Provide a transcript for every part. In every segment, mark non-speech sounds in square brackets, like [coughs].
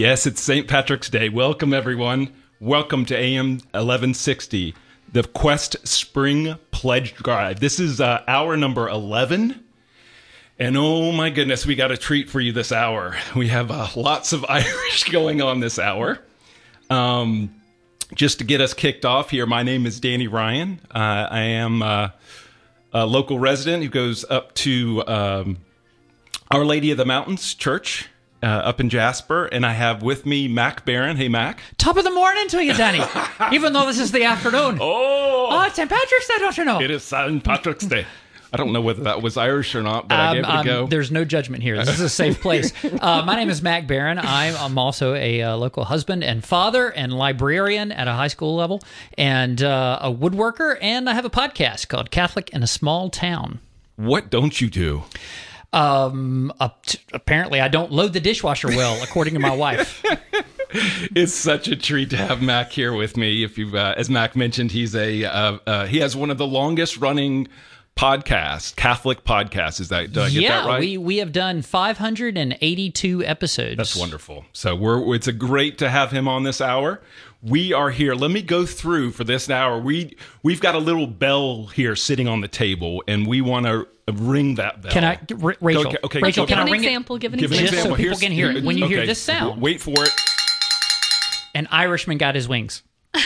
Yes, it's St. Patrick's Day. Welcome, everyone. Welcome to AM 1160, the Quest Spring Pledge Drive. This is uh, hour number 11. And oh my goodness, we got a treat for you this hour. We have uh, lots of [laughs] Irish going on this hour. Um, just to get us kicked off here, my name is Danny Ryan. Uh, I am uh, a local resident who goes up to um, Our Lady of the Mountains Church uh, up in Jasper, and I have with me Mac Barron. Hey, Mac. Top of the morning to you, Danny. [laughs] Even though this is the afternoon. Oh, Oh, it's St. Patrick's Day, don't you know? it is St. Patrick's Day. I don't know whether that was Irish or not, but I gave it a Um, go. there's no judgment here. This is a safe place. [laughs] Uh, my name is Mac Barron. I'm, I'm also a uh, local husband and father and librarian at a high school level and uh, a woodworker. And I have a podcast called Catholic in a Small Town. what don't you do? Um, apparently, I don't load the dishwasher well, according to my wife. [laughs] It's such a treat to have Mac here with me. If you, uh, as Mac mentioned, he's a uh, uh, he has one of the longest running podcasts, Catholic podcasts. Is that did I get yeah, that right? we we have done 582 episodes. That's wonderful. So we're it's a great to have him on this hour. We are here. Let me go through for this hour. We we've got a little bell here sitting on the table, and we want to ring that bell. Can I, R- Rachel? Okay, okay, Rachel, go can ahead. I Give an ring example. Give an Give example. Just so people Here's- can hear it. When you hear this sound. wait for it. it? An Irishman got his wings. [laughs]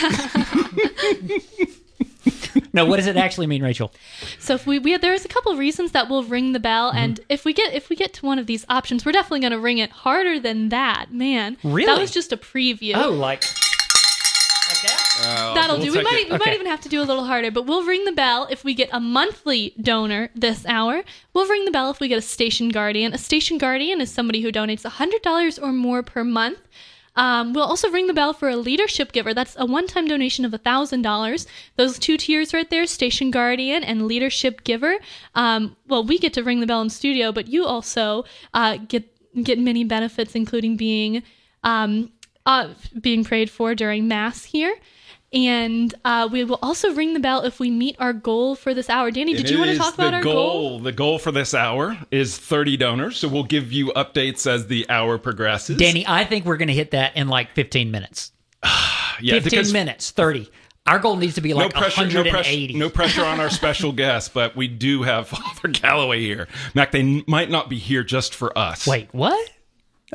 no, what does it actually mean, Rachel? So if we, we there's a couple of reasons that we'll ring the bell, Mm-hmm. and if we get if we get to one of these options, we're definitely going to ring it harder than that. Man, Really? That was just a preview. Oh, like like that? That'll we'll do. We might it. we Okay. might even have to do a little harder, but we'll ring the bell if we get a monthly donor this hour. We'll ring the bell if we get a station guardian. A station guardian is somebody who donates hundred dollars or more per month. Um, we'll also ring the bell for a leadership giver. That's a one-time donation of thousand dollars. Those two tiers right there, station guardian and leadership giver. Um, well, we get to ring the bell in studio, but you also uh, get get many benefits, including being um, uh, being prayed for during mass here. And uh, we will also ring the bell if we meet our goal for this hour. Danny, did And you want to talk about the our goal, goal? The goal for this hour is 30 donors. So we'll give you updates as the hour progresses. Danny, I think we're going to hit that in like 15 minutes. [sighs] yeah, 15 minutes, 30. Our goal needs to be No like pressure, no 180. pressure, no pressure on our [laughs] special guest, but we do have [laughs] Father Calloway here. Mac, they n- might not be here just for us. Wait, what?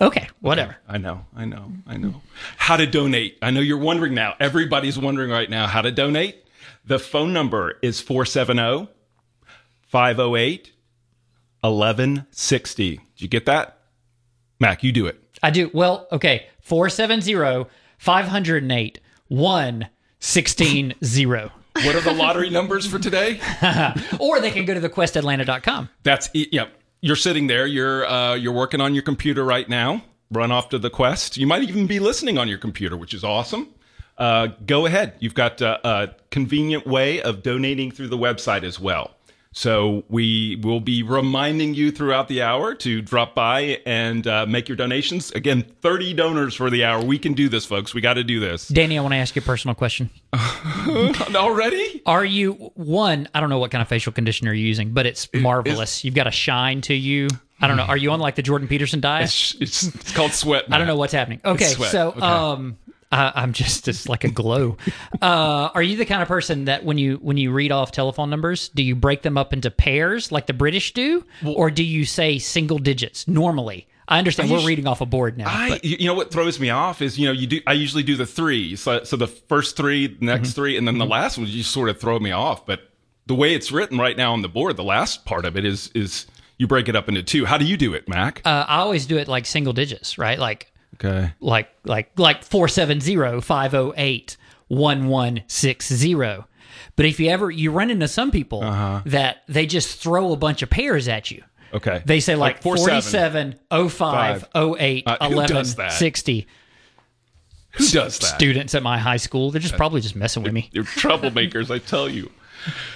Okay, whatever. I know, I know, I know. How to donate. I know you're wondering now. Everybody's wondering right now how to donate. The phone number is 470 508 1160. Did you get that? Mac, you do it. I do. Well, okay. 470 508 1160. What are the lottery numbers for today? [laughs] Or they can go to thequestatlanta.com. That's e- yeah. You're sitting there. You're uh, you're working on your computer right now. Run off to the Quest. You might even be listening on your computer, which is awesome. Uh, go ahead. You've got uh, a convenient way of donating through the website as well. So we will be reminding you throughout the hour to drop by and uh, make your donations. Again, 30 donors for the hour. We can do this, folks. We got to do this. Danny, I want to ask you a personal question. [laughs] Already? Are you one? I don't know what kind of facial conditioner you're using, but it's marvelous. You've got a shine to you. I don't know. Are you on like the Jordan Peterson diet? It's, it's, it's called sweat. I don't know what's happening. Okay, so Okay. um, I, I'm just it's like a glow. uh, are you the kind of person that when you when you read off telephone numbers, do you break them up into pairs like the British do, or do you say single digits normally? I understand I we're reading off a board now. I, you know what throws me off is you know you do I usually do the three so so the first three next Mm-hmm. three and then the last one you sort of throw me off but the way it's written right now on the board the last part of it is is you break it up into two how do you do it Mac uh, I always do it like single digits, right? Like okay like like like 470-508-1160. But if you ever you run into some people that they just throw a bunch of pairs at you. okay They say like, seven. 47, 05, 08, Uh, who 11, does that? 60. who does that Students at my high school, they're just probably just messing with me. They're troublemakers, I tell you.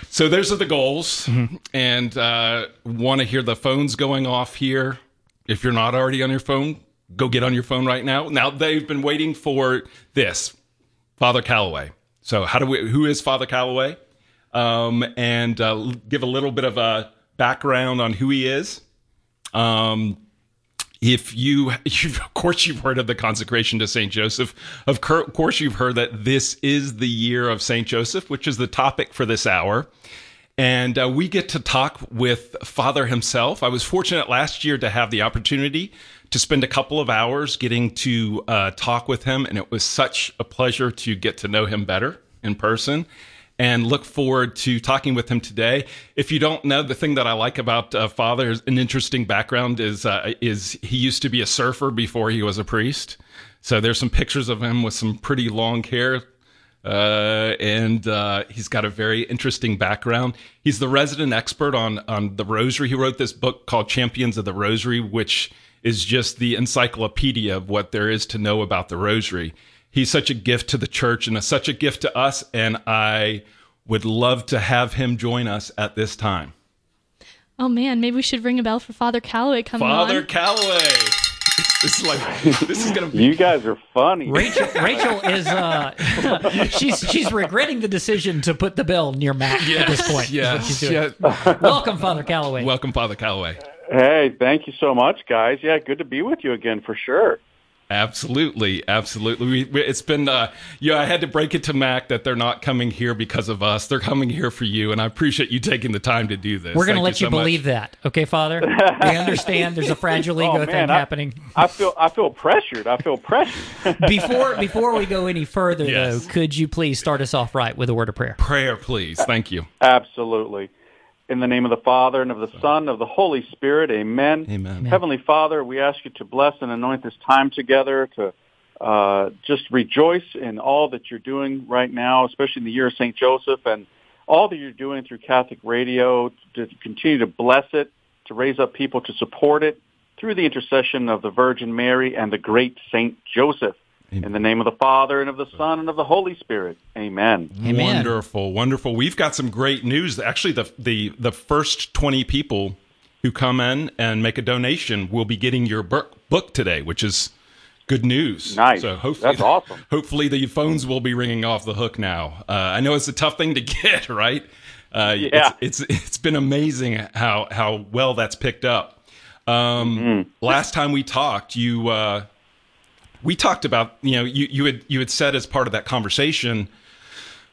So those are the goals, and uh, want to hear the phones going off here. If you're not already on your phone, go get on your phone right now. Now they've been waiting for this, Father Calloway. So how do we? Who is Father Calloway? Um, and uh, give a little bit of a background on who he is. Um, if you, [laughs] of course, you've heard of the consecration to Saint Joseph. Of course, you've heard that this is the year of Saint Joseph, which is the topic for this hour. And uh, we get to talk with Father himself. I was fortunate last year to have the opportunity to spend a couple of hours getting to uh, talk with him, and it was such a pleasure to get to know him better in person and look forward to talking with him today. If you don't know, the thing that I like about uh, Father, an interesting background is uh, is he used to be a surfer before he was a priest. So there's some pictures of him with some pretty long hair, uh, and uh, he's got a very interesting background. He's the resident expert on on the Rosary. He wrote this book called Champions of the Rosary, which is just the encyclopedia of what there is to know about the Rosary he's such a gift to the church and a, such a gift to us. And I would love to have him join us at this time. Oh man, maybe we should ring a bell for Father Calloway coming Father on. Calloway. This is like this is gonna be. You guys are funny. Rachel, Rachel is uh, [laughs] she's she's regretting the decision to put the bell near Mac at this point. is what she's doing. yeah. Welcome, Father Calloway. Welcome, Father Calloway. Hey, thank you so much, guys. Yeah, good to be with you again for sure. Absolutely, absolutely. We, we, it's been, uh, yeah. I had to break it to Mac that they're not coming here because of us. They're coming here for you, and I appreciate you taking the time to do this. We're going to let you, so much. believe that, okay, Father? [laughs] We understand there's a fragile ego Oh, man, thing I- happening. I feel I feel pressured. I feel pressured. [laughs] Before before we go any further, Yes. though, could you please start us off right with a word of prayer? Prayer, please. Thank you. Absolutely. In the name of the Father and of the Son and of the Holy Spirit, Amen. Amen. Heavenly Father, we ask you to bless and anoint this time together to uh, just rejoice in all that you're doing right now, especially in the year of St. Joseph and all that you're doing through Catholic Radio to continue to bless it, to raise up people to support it through the intercession of the Virgin Mary and the great St. Joseph. In the name of the Father and of the Son and of the Holy Spirit. Amen. Amen. Wonderful, wonderful. We've got some great news. Actually, the the the first twenty people who come in and make a donation will be getting your book book today, which is good news. Nice. So hopefully, That's [laughs] awesome. Hopefully, the phones will be ringing off the hook now. Uh, I know it's a tough thing to [laughs] get, right? Uh, Yeah. It's, it's it's been amazing how how well that's picked up. Um, Mm-hmm. Last time we talked, you. Uh, we talked about you know you, you had you had said as part of that conversation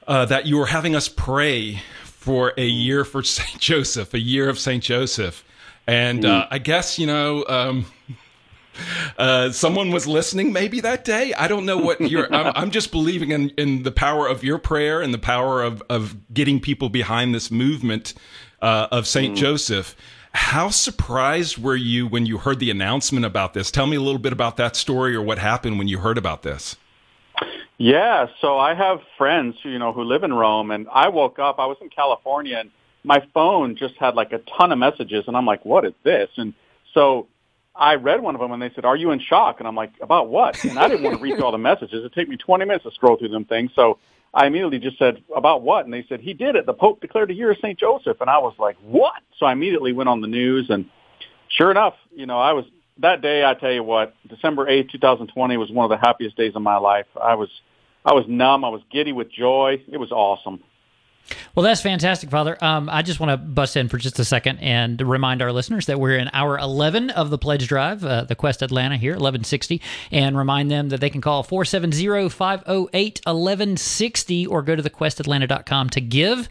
uh, that you were having us pray for a year for [laughs] Saint Joseph, a year of Saint Joseph, and uh, I guess you know. Um, uh, someone was listening maybe that day. I don't know what you're. I'm, [laughs] I'm just believing in, in the power of your prayer and the power of, of getting people behind this movement uh, of Saint Joseph. How surprised were you when you heard the announcement about this? Tell me a little bit about that story or what happened when you heard about this. Yeah, so I have friends, who, you know, who live in Rome, and I woke up. I was in California, and my phone just had like a ton of messages, and I'm like, "What is this?" And so I read one of them, and they said, "Are you in shock?" And I'm like, "About what?" And I didn't want to read all the messages. It took me 20 minutes to scroll through them things. So I immediately just said, "About what?" And they said, "He did it. The Pope declared a year of Saint Joseph." And I was like, "What?" So I immediately went on the news, and sure enough, you know, I was that day. I tell you what, December 8th, 2020 was one of the happiest days of my life. I was I was numb. I was giddy with joy. It was awesome. Well, that's fantastic, Father. Um, I just want to bust in for just a second and remind our listeners that we're in hour 11 of the Pledge Drive, uh, the Quest Atlanta here, 1160, and remind them that they can call 470 508 1160 or go to thequestatlanta.com to give.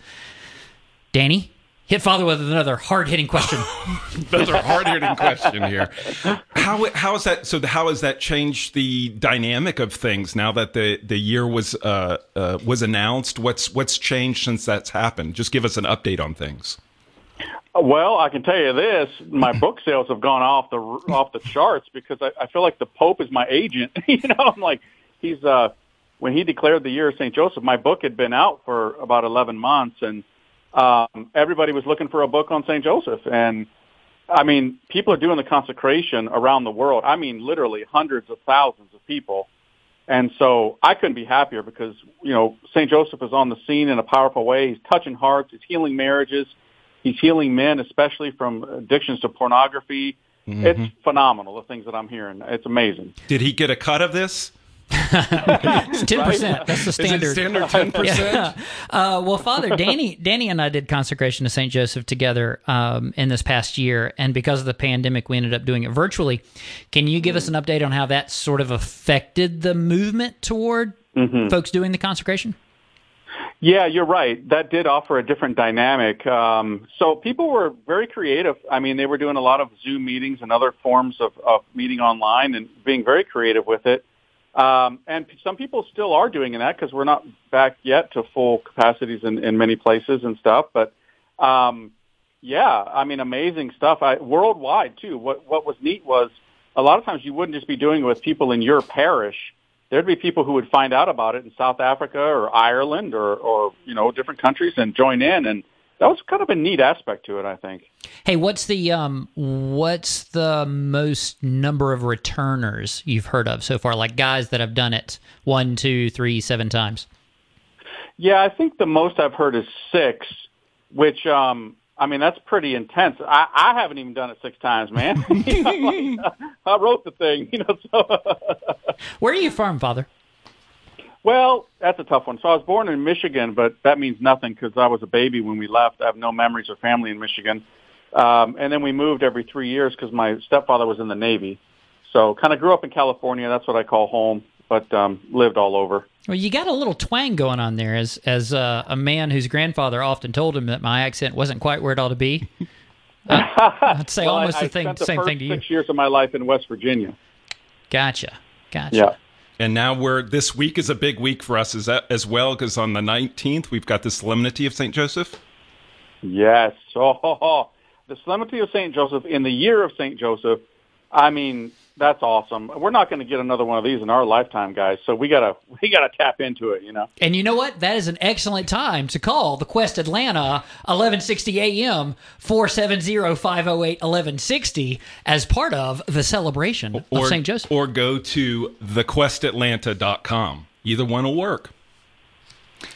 Danny, hit Father with another hard hitting question. [laughs] Another hard hitting question here. How how is that? So how has that changed the dynamic of things now that the the year was uh, uh, was announced? What's what's changed since that's happened? Just give us an update on things. Well, I can tell you this: my book sales have gone off the off the charts because I, I feel like the Pope is my agent. [laughs] you know, I'm like he's uh when he declared the year of Saint Joseph, my book had been out for about 11 months, and um, everybody was looking for a book on Saint Joseph, and I mean, people are doing the consecration around the world. I mean, literally hundreds of thousands of people. And so I couldn't be happier because, you know, St. Joseph is on the scene in a powerful way. He's touching hearts. He's healing marriages. He's healing men, especially from addictions to pornography. It's phenomenal, the things that I'm hearing. It's amazing. Did he get a cut of this? It's ten percent. That's the standard. standard ten percent? [laughs] Yeah. Uh, well, Father Danny, Danny and I did consecration to Saint Joseph together um, in this past year, and because of the pandemic, we ended up doing it virtually. Can you give us an update on how that sort of affected the movement toward folks doing the consecration? Yeah, you're right. That did offer a different dynamic. Um, so people were very creative. I mean, they were doing a lot of Zoom meetings and other forms of, of meeting online and being very creative with it. Um, and some people still are doing that because we're not back yet to full capacities in, in many places and stuff. But um, yeah, I mean, amazing stuff. I, worldwide too. What what was neat was a lot of times you wouldn't just be doing it with people in your parish. There'd be people who would find out about it in South Africa or Ireland or or you know different countries and join in, and that was kind of a neat aspect to it. I think. Hey, what's the um, what's the most number of returners you've heard of so far? Like guys that have done it one, two, three, seven times. Yeah, I think the most I've heard is six, which um I mean that's pretty intense. I, I haven't even done it six times, man. [laughs] You know, like, [laughs] I wrote the thing, you know. So Where are you from, Father? Well, that's a tough one. So I was born in Michigan, but that means nothing because I was a baby when we left. I have no memories of family in Michigan, um, and then we moved every three years because my stepfather was in the Navy. So kind of grew up in California. That's what I call home, but um, lived all over. Well, you got a little twang going on there, as as uh, a man whose grandfather often told him that my accent wasn't quite where it ought to be. Uh, [laughs] I'd say Well, almost I the thing, the same thing to you. Six years of my life in West Virginia. Gotcha, gotcha. Yeah. And now we're this week is a big week for us as as well because on the nineteenth we've got the Solemnity of Saint Joseph. Yes. Oh, [laughs] the Solemnity of St. Joseph in the year of St. Joseph. I mean, that's awesome. We're not going to get another one of these in our lifetime, guys. So we gotta [laughs] we gotta tap into it. You know. And you know what? That is an excellent time to call the Quest Atlanta 1160 AM 470-508-1160 as part of the celebration of St. Joseph. or go to thequestatlanta.com. Either one will work.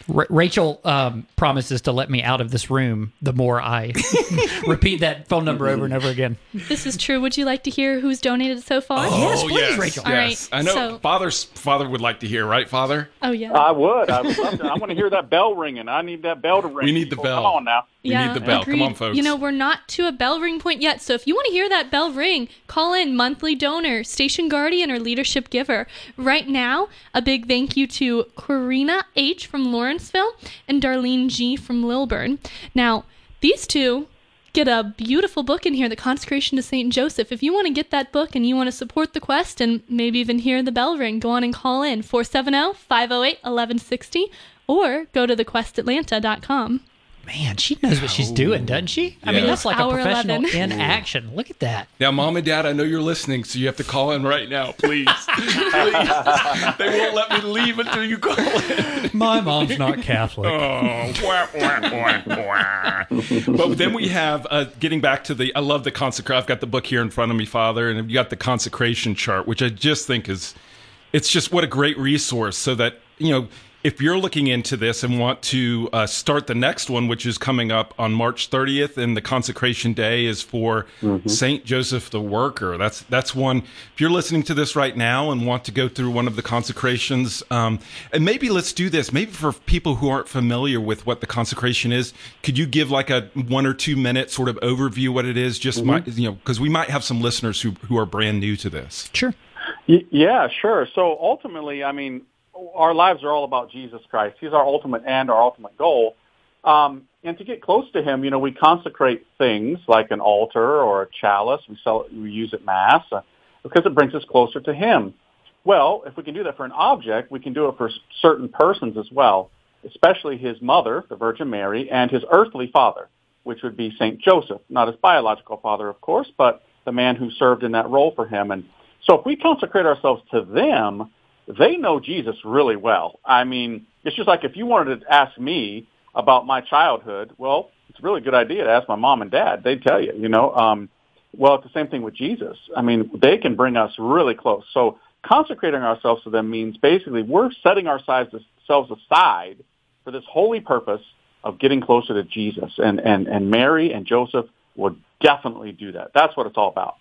Ra- Rachel um, promises to let me out of this room the more I [laughs] repeat that phone number over and over again. This is true. Would you like to hear who's donated so far? Yes, oh please, yes, Rachel. Yes, right, I know. so- Father's father would like to hear, right, Father? Oh yeah. I would. I would love to. I want to hear that bell ringing. I need that bell to ring. We need the bell. Come on now. We yeah, need the bell. Come on, folks. You know, we're not to a bell ring point yet. So if you want to hear that bell ring, call in monthly donor, station guardian, or leadership giver. Right now, a big thank you to Corina H from Lawrenceville and Darlene G from Lilburn. Now, these two get a beautiful book in here, The Consecration to St. Joseph. If you want to get that book and you want to support the quest and maybe even hear the bell ring, go on and call in 470 508 1160 or go to thequestatlanta.com. Man, she knows what she's doing, doesn't she? I mean, Yeah. that's like a professional 11. in action. Look at that. Now, mom and dad, I know you're listening, so you have to call in right now, please. [laughs] please. They won't let me leave until you call in. My mom's not Catholic. Oh, wah, wah, wah, wah. but then we have uh, getting back to the. I love the consecration. I've got the book here in front of me, Father, and you got the consecration chart, which I just think is, it's just what a great resource. So that you know, if you're looking into this and want to uh, start the next one, which is coming up on March 30th, and the consecration day is for Saint Joseph the Worker. That's that's one. If you're listening to this right now and want to go through one of the consecrations, um, and maybe let's do this. Maybe for people who aren't familiar with what the consecration is, could you give like a one or two minute sort of overview what it is? Just might, you know, because we might have some listeners who who are brand new to this. Sure. Y- Yeah, sure. So ultimately, I mean, our lives are all about Jesus Christ. He's our ultimate end, our ultimate goal. Um, and to get close to Him, you know, we consecrate things like an altar or a chalice. We sell, we use at Mass uh, because it brings us closer to Him. Well, if we can do that for an object, we can do it for certain persons as well, especially His mother, the Virgin Mary, and His earthly father, which would be Saint Joseph, not his biological father, of course, but the man who served in that role for him. And so if we consecrate ourselves to them, they know Jesus really well. I mean, it's just like if you wanted to ask me about my childhood, well, it's a really good idea to ask my mom and dad. They'd tell you, you know. Um, well, it's the same thing with Jesus. I mean, they can bring us really close. So consecrating ourselves to them means basically we're setting ourselves aside for this holy purpose of getting closer to Jesus. And, and, and Mary and Joseph would definitely do that. That's what it's all about.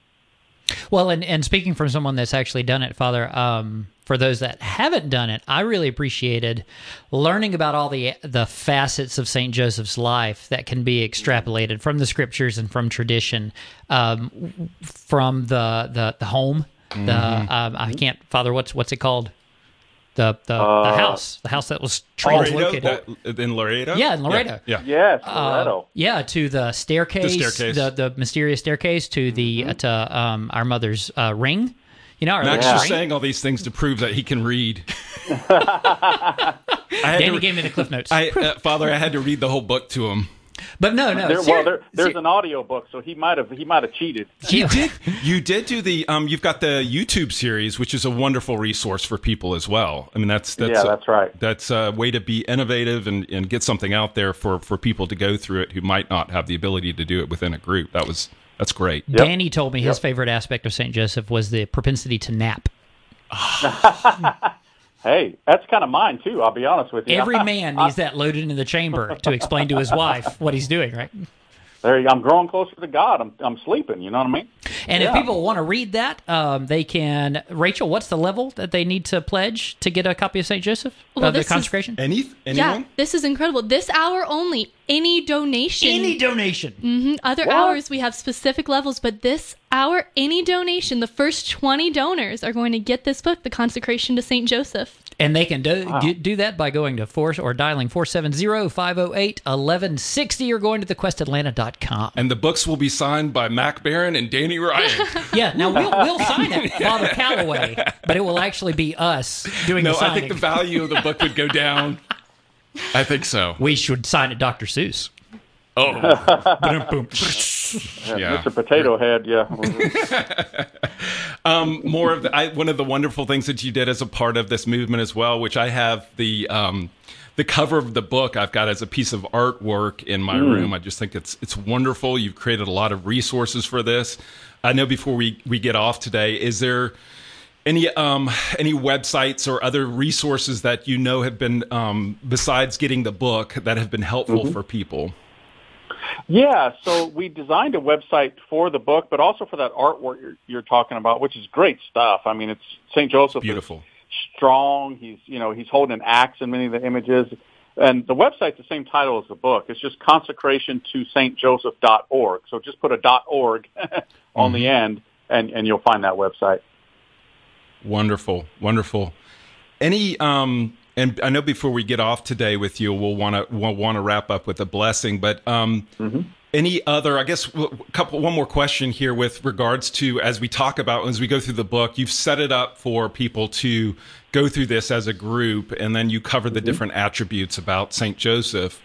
Well, and, and speaking from someone that's actually done it, Father, um, for those that haven't done it, I really appreciated learning about all the the facets of Saint Joseph's life that can be extrapolated from the scriptures and from tradition, um, from the the, the home. The um, I can't, Father. What's what's it called? The the, the house, the house that was translocated. Loreto, that- in Loreto? Yeah, in Loreto. Yeah. Yes, Uh, yeah, to the staircase, The staircase. the, the mysterious staircase, to the uh, to um, our mother's uh, ring. You know, Mac's mother's is saying all these things to prove that he can read. [laughs] [laughs] I had Danny to, gave me the cliff notes. I, uh, Father, I had to read the whole book to him. But no, no. There, well, there, there's ser- an audio book, so he might have he might have cheated. You did. You did do the. Um, you've got the YouTube series, which is a wonderful resource for people as well. I mean, that's that's Yeah, that's right. That's a way to be innovative and, and get something out there for for people to go through it who might not have the ability to do it within a group. That was that's great. Danny told me his favorite aspect of Saint Joseph was the propensity to nap. [laughs] [laughs] Hey, that's kind of mine too. I'll be honest with you. Every [laughs] man needs that loaded in the chamber to explain to his wife what he's doing, right? There, you- I'm growing closer to God. I'm I'm sleeping. You know what I mean? And if people want to read that, um, they can. Rachel, what's the level that they need to pledge to get a copy of Saint Joseph? Well, of the this is- consecration? Any Yeah, this is incredible. This hour only. Any donation. Any donation. Mhm. Other What? hours we have specific levels, but this hour, any donation, the first 20 donors are going to get this book, The Consecration to St. Joseph. And they can do, do, do that by going to four or dialing 470-508-1160 or going to thequestatlanta.com. And the books will be signed by Mac Barron and Danny Ryan. [laughs] Yeah, now we'll, we'll sign it, [laughs] Father Calloway, but it will actually be us doing signing. no, the I think the value of the book would go down. [laughs] I think so. we should sign it Dr. Seuss. Oh, [laughs] yeah. Mr. Potato Head. Yeah. [laughs] more of the, I, one of the wonderful things that you did as a part of this movement as well, which I have the um, the cover of the book I've got as a piece of artwork in my room. I just think it's it's wonderful. You've created a lot of resources for this. I know before we we get off today, is there any um any websites or other resources that you know have been um besides getting the book that have been helpful for people? Yeah, so we designed a website for the book, but also for that artwork you're, you're talking about, which is great stuff. I mean, it's St. Joseph Beautiful. strong. He's you know he's holding an axe in many of the images, and the website's the same title as the book. It's just consecration to Saint Joseph dot org. So just put a dot org [laughs] on the end, and and you'll find that website. Wonderful, wonderful. Any um and I know before we get off today with you, we'll want to we'll want to wrap up with a blessing, but um any other I guess couple one more question here with regards to as we talk about as we go through the book, you've set it up for people to go through this as a group and then you cover the different attributes about St. Joseph.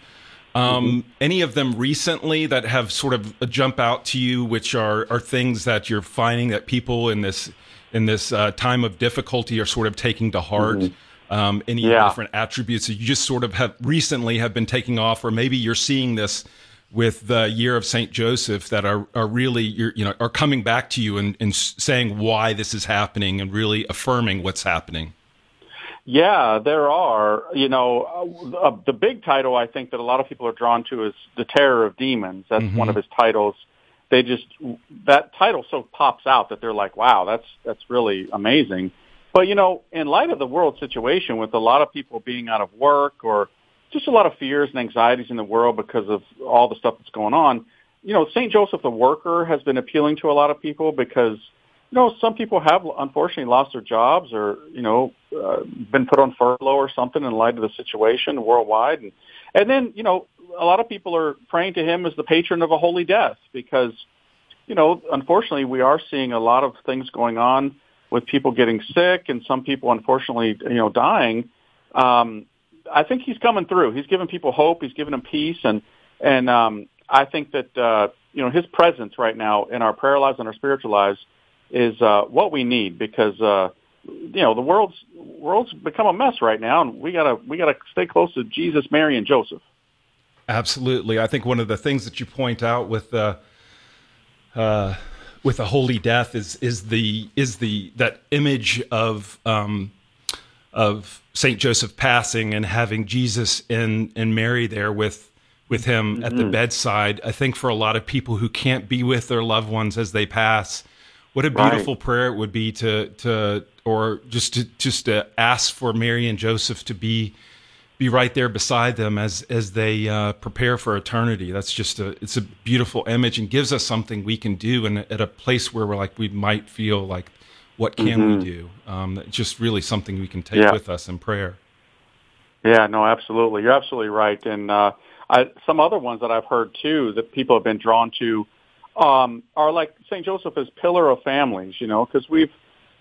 Um, Any of them recently that have sort of jump out to you, which are are things that you're finding that people in this in this uh, time of difficulty are sort of taking to heart? Um, any Yeah. different attributes that you just sort of have recently have been taking off, or maybe you're seeing this with the year of Saint Joseph that are are really you're, you know are coming back to you and, and saying why this is happening and really affirming what's happening. Yeah, there are. You know, uh, the big title I think that a lot of people are drawn to is "The Terror of Demons." That's one of his titles. They just that title so pops out that they're like, "Wow, that's that's really amazing." But you know, in light of the world situation, with a lot of people being out of work or just a lot of fears and anxieties in the world because of all the stuff that's going on, you know, Saint Joseph the Worker has been appealing to a lot of people because you know, some people have unfortunately lost their jobs or, you know, uh, been put on furlough or something in light of the situation worldwide. And, and then, you know, a lot of people are praying to him as the patron of a holy death because, you know, unfortunately we are seeing a lot of things going on with people getting sick and some people unfortunately, you know, dying. Um, I think he's coming through. He's giving people hope. He's giving them peace. And, and, um, I think that, uh, you know, his presence right now in our prayer lives and our spiritual lives is uh, what we need because uh, you know the world's world's become a mess right now, and we gotta we gotta stay close to Jesus, Mary, and Joseph. Absolutely, I think one of the things that you point out with the uh, with the holy death is is the is the that image of um, of Saint Joseph passing and having Jesus and and Mary there with with him at the bedside. I think for a lot of people who can't be with their loved ones as they pass, what a beautiful right. prayer it would be to to or just to just to ask for Mary and Joseph to be be right there beside them as as they uh, prepare for eternity. That's just a it's a beautiful image and gives us something we can do and at a place where we're like we might feel like what can mm-hmm. we do? Um, just really something we can take yeah. with us in prayer. Yeah, no, absolutely. You're absolutely right. And uh, I, some other ones that I've heard too that people have been drawn to um, are like St. Joseph as pillar of families. You know, because we've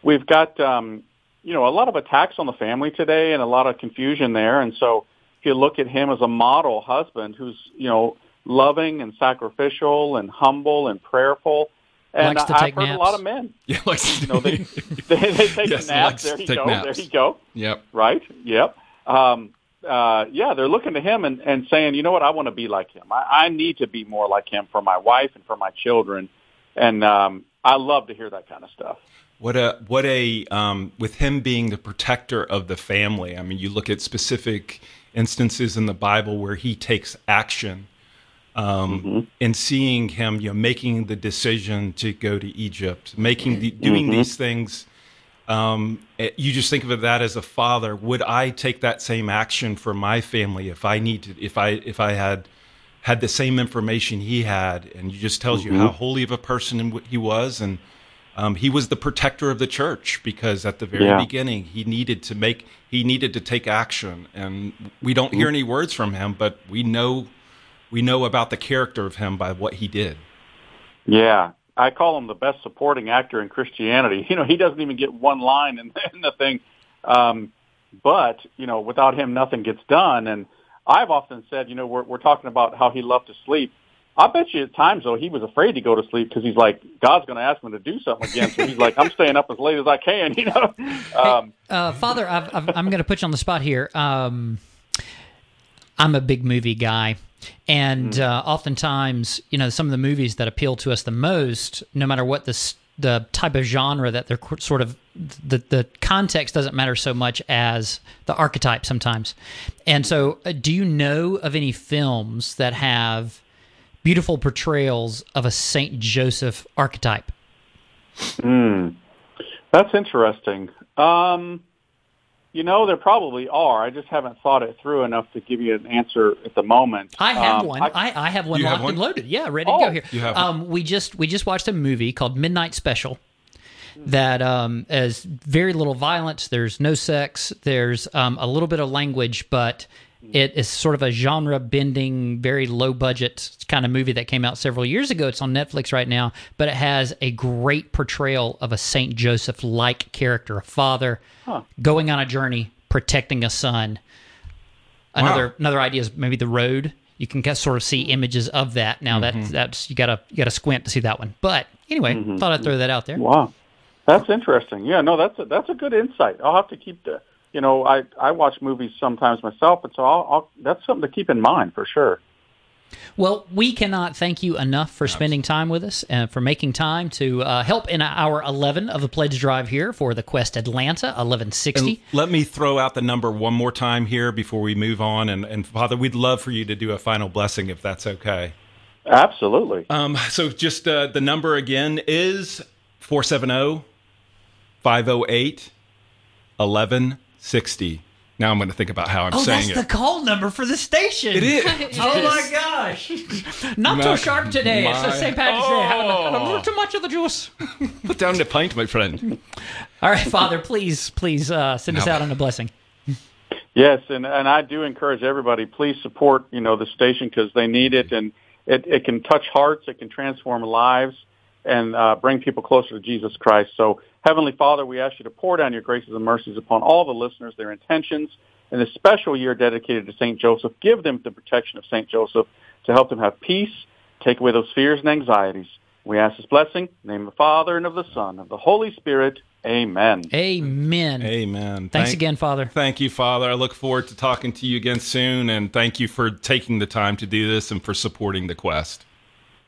we've got um, you know, a lot of attacks on the family today and a lot of confusion there. And so if you look at him as a model husband who's, you know, loving and sacrificial and humble and prayerful. And likes to I've heard naps. a lot of men. [laughs] Yeah, likes you know, they, [laughs] [laughs] they, they take yes, naps. There you go. Naps. There you go. Yep. Right. Yep. Um, uh, yeah, they're looking to him and, and saying, you know what, I want to be like him. I, I need to be more like him for my wife and for my children. And um, I love to hear that kind of stuff. What a what a um, with him being the protector of the family. I mean, you look at specific instances in the Bible where he takes action, um, mm-hmm. and seeing him, you know, making the decision to go to Egypt, making the, doing mm-hmm. these things. Um, eh, you just think of that as a father. Would I take that same action for my family if I need to? If I if I had had the same information he had, and he just tells mm-hmm. you how holy of a person he was, and um, he was the protector of the church because at the very yeah. beginning he needed to make he needed to take action, and we don't hear any words from him, but we know we know about the character of him by what he did. Yeah, I call him the best supporting actor in Christianity. [laughs] You know, he doesn't even get one line in, [laughs] in the thing, um, but you know, without him, nothing gets done. And I've often said, you know, we're, we're talking about how he loved to sleep. I bet you at times though he was afraid to go to sleep because he's like God's going to ask him to do something again. So he's like, I'm staying up as late as I can. [laughs] You know, um, hey, uh, Father, i am going to put you on the spot here. Um, I'm a big movie guy. And mm-hmm. uh, oftentimes, you know, some of the movies that appeal to us the most, no matter what the the type of genre that they're sort of the the context doesn't matter so much as the archetype sometimes. And so, uh, do you know of any films that have beautiful portrayals of a Saint Joseph archetype. Hmm, that's interesting. Um, you know, there probably are. I just haven't thought it through enough to give you an answer at the moment. I have um, one. I, I, I, have one locked have one? and loaded. Yeah, ready oh, to go here. You have um, we just we just watched a movie called Midnight Special that um, has very little violence. There's no sex. There's um, a little bit of language, but it is sort of a genre bending, very low budget kind of movie that came out several years ago. It's on Netflix right now, but it has a great portrayal of a Saint Joseph like character, a father huh. going on a journey, protecting a son. Another wow. another idea is maybe the road. You can sort of see images of that. Now mm-hmm. that that's you gotta you gotta squint to see that one. But anyway, mm-hmm. thought I'd throw that out there. Wow, that's interesting. Yeah, no, that's a, that's a good insight. I'll have to keep the you know, I I watch movies sometimes myself, and so I'll, I'll, that's something to keep in mind for sure. Well, we cannot thank you enough for spending time with us and for making time to uh, help in our 11 of the Pledge Drive here for the Quest Atlanta 1160. And let me throw out the number one more time here before we move on. And, and Father, we'd love for you to do a final blessing if that's okay. Absolutely. Um, so just uh, the number again is 470 508 11 60. Now I'm going to think about how I'm oh, saying it. that's the call number for the station. It is. [laughs] oh my gosh! Not so sharp today. My, it's St. Patrick's oh. Day. Having a, having a little too much of the juice. [laughs] Put down the pint, my friend. All right, Father, please, please uh, send us out on a blessing. Yes, and and I do encourage everybody. Please support you know the station because they need it, and it it can touch hearts, it can transform lives, and uh, bring people closer to Jesus Christ. So Heavenly Father, we ask you to pour down your graces and mercies upon all the listeners, their intentions, in this special year dedicated to St. Joseph. Give them the protection of St. Joseph to help them have peace, take away those fears and anxieties. We ask this blessing in the name of the Father and of the Son and of the Holy Spirit. Amen. Amen. Amen. Thanks thank, again, Father. Thank you, Father. I look forward to talking to you again soon, and thank you for taking the time to do this and for supporting the quest.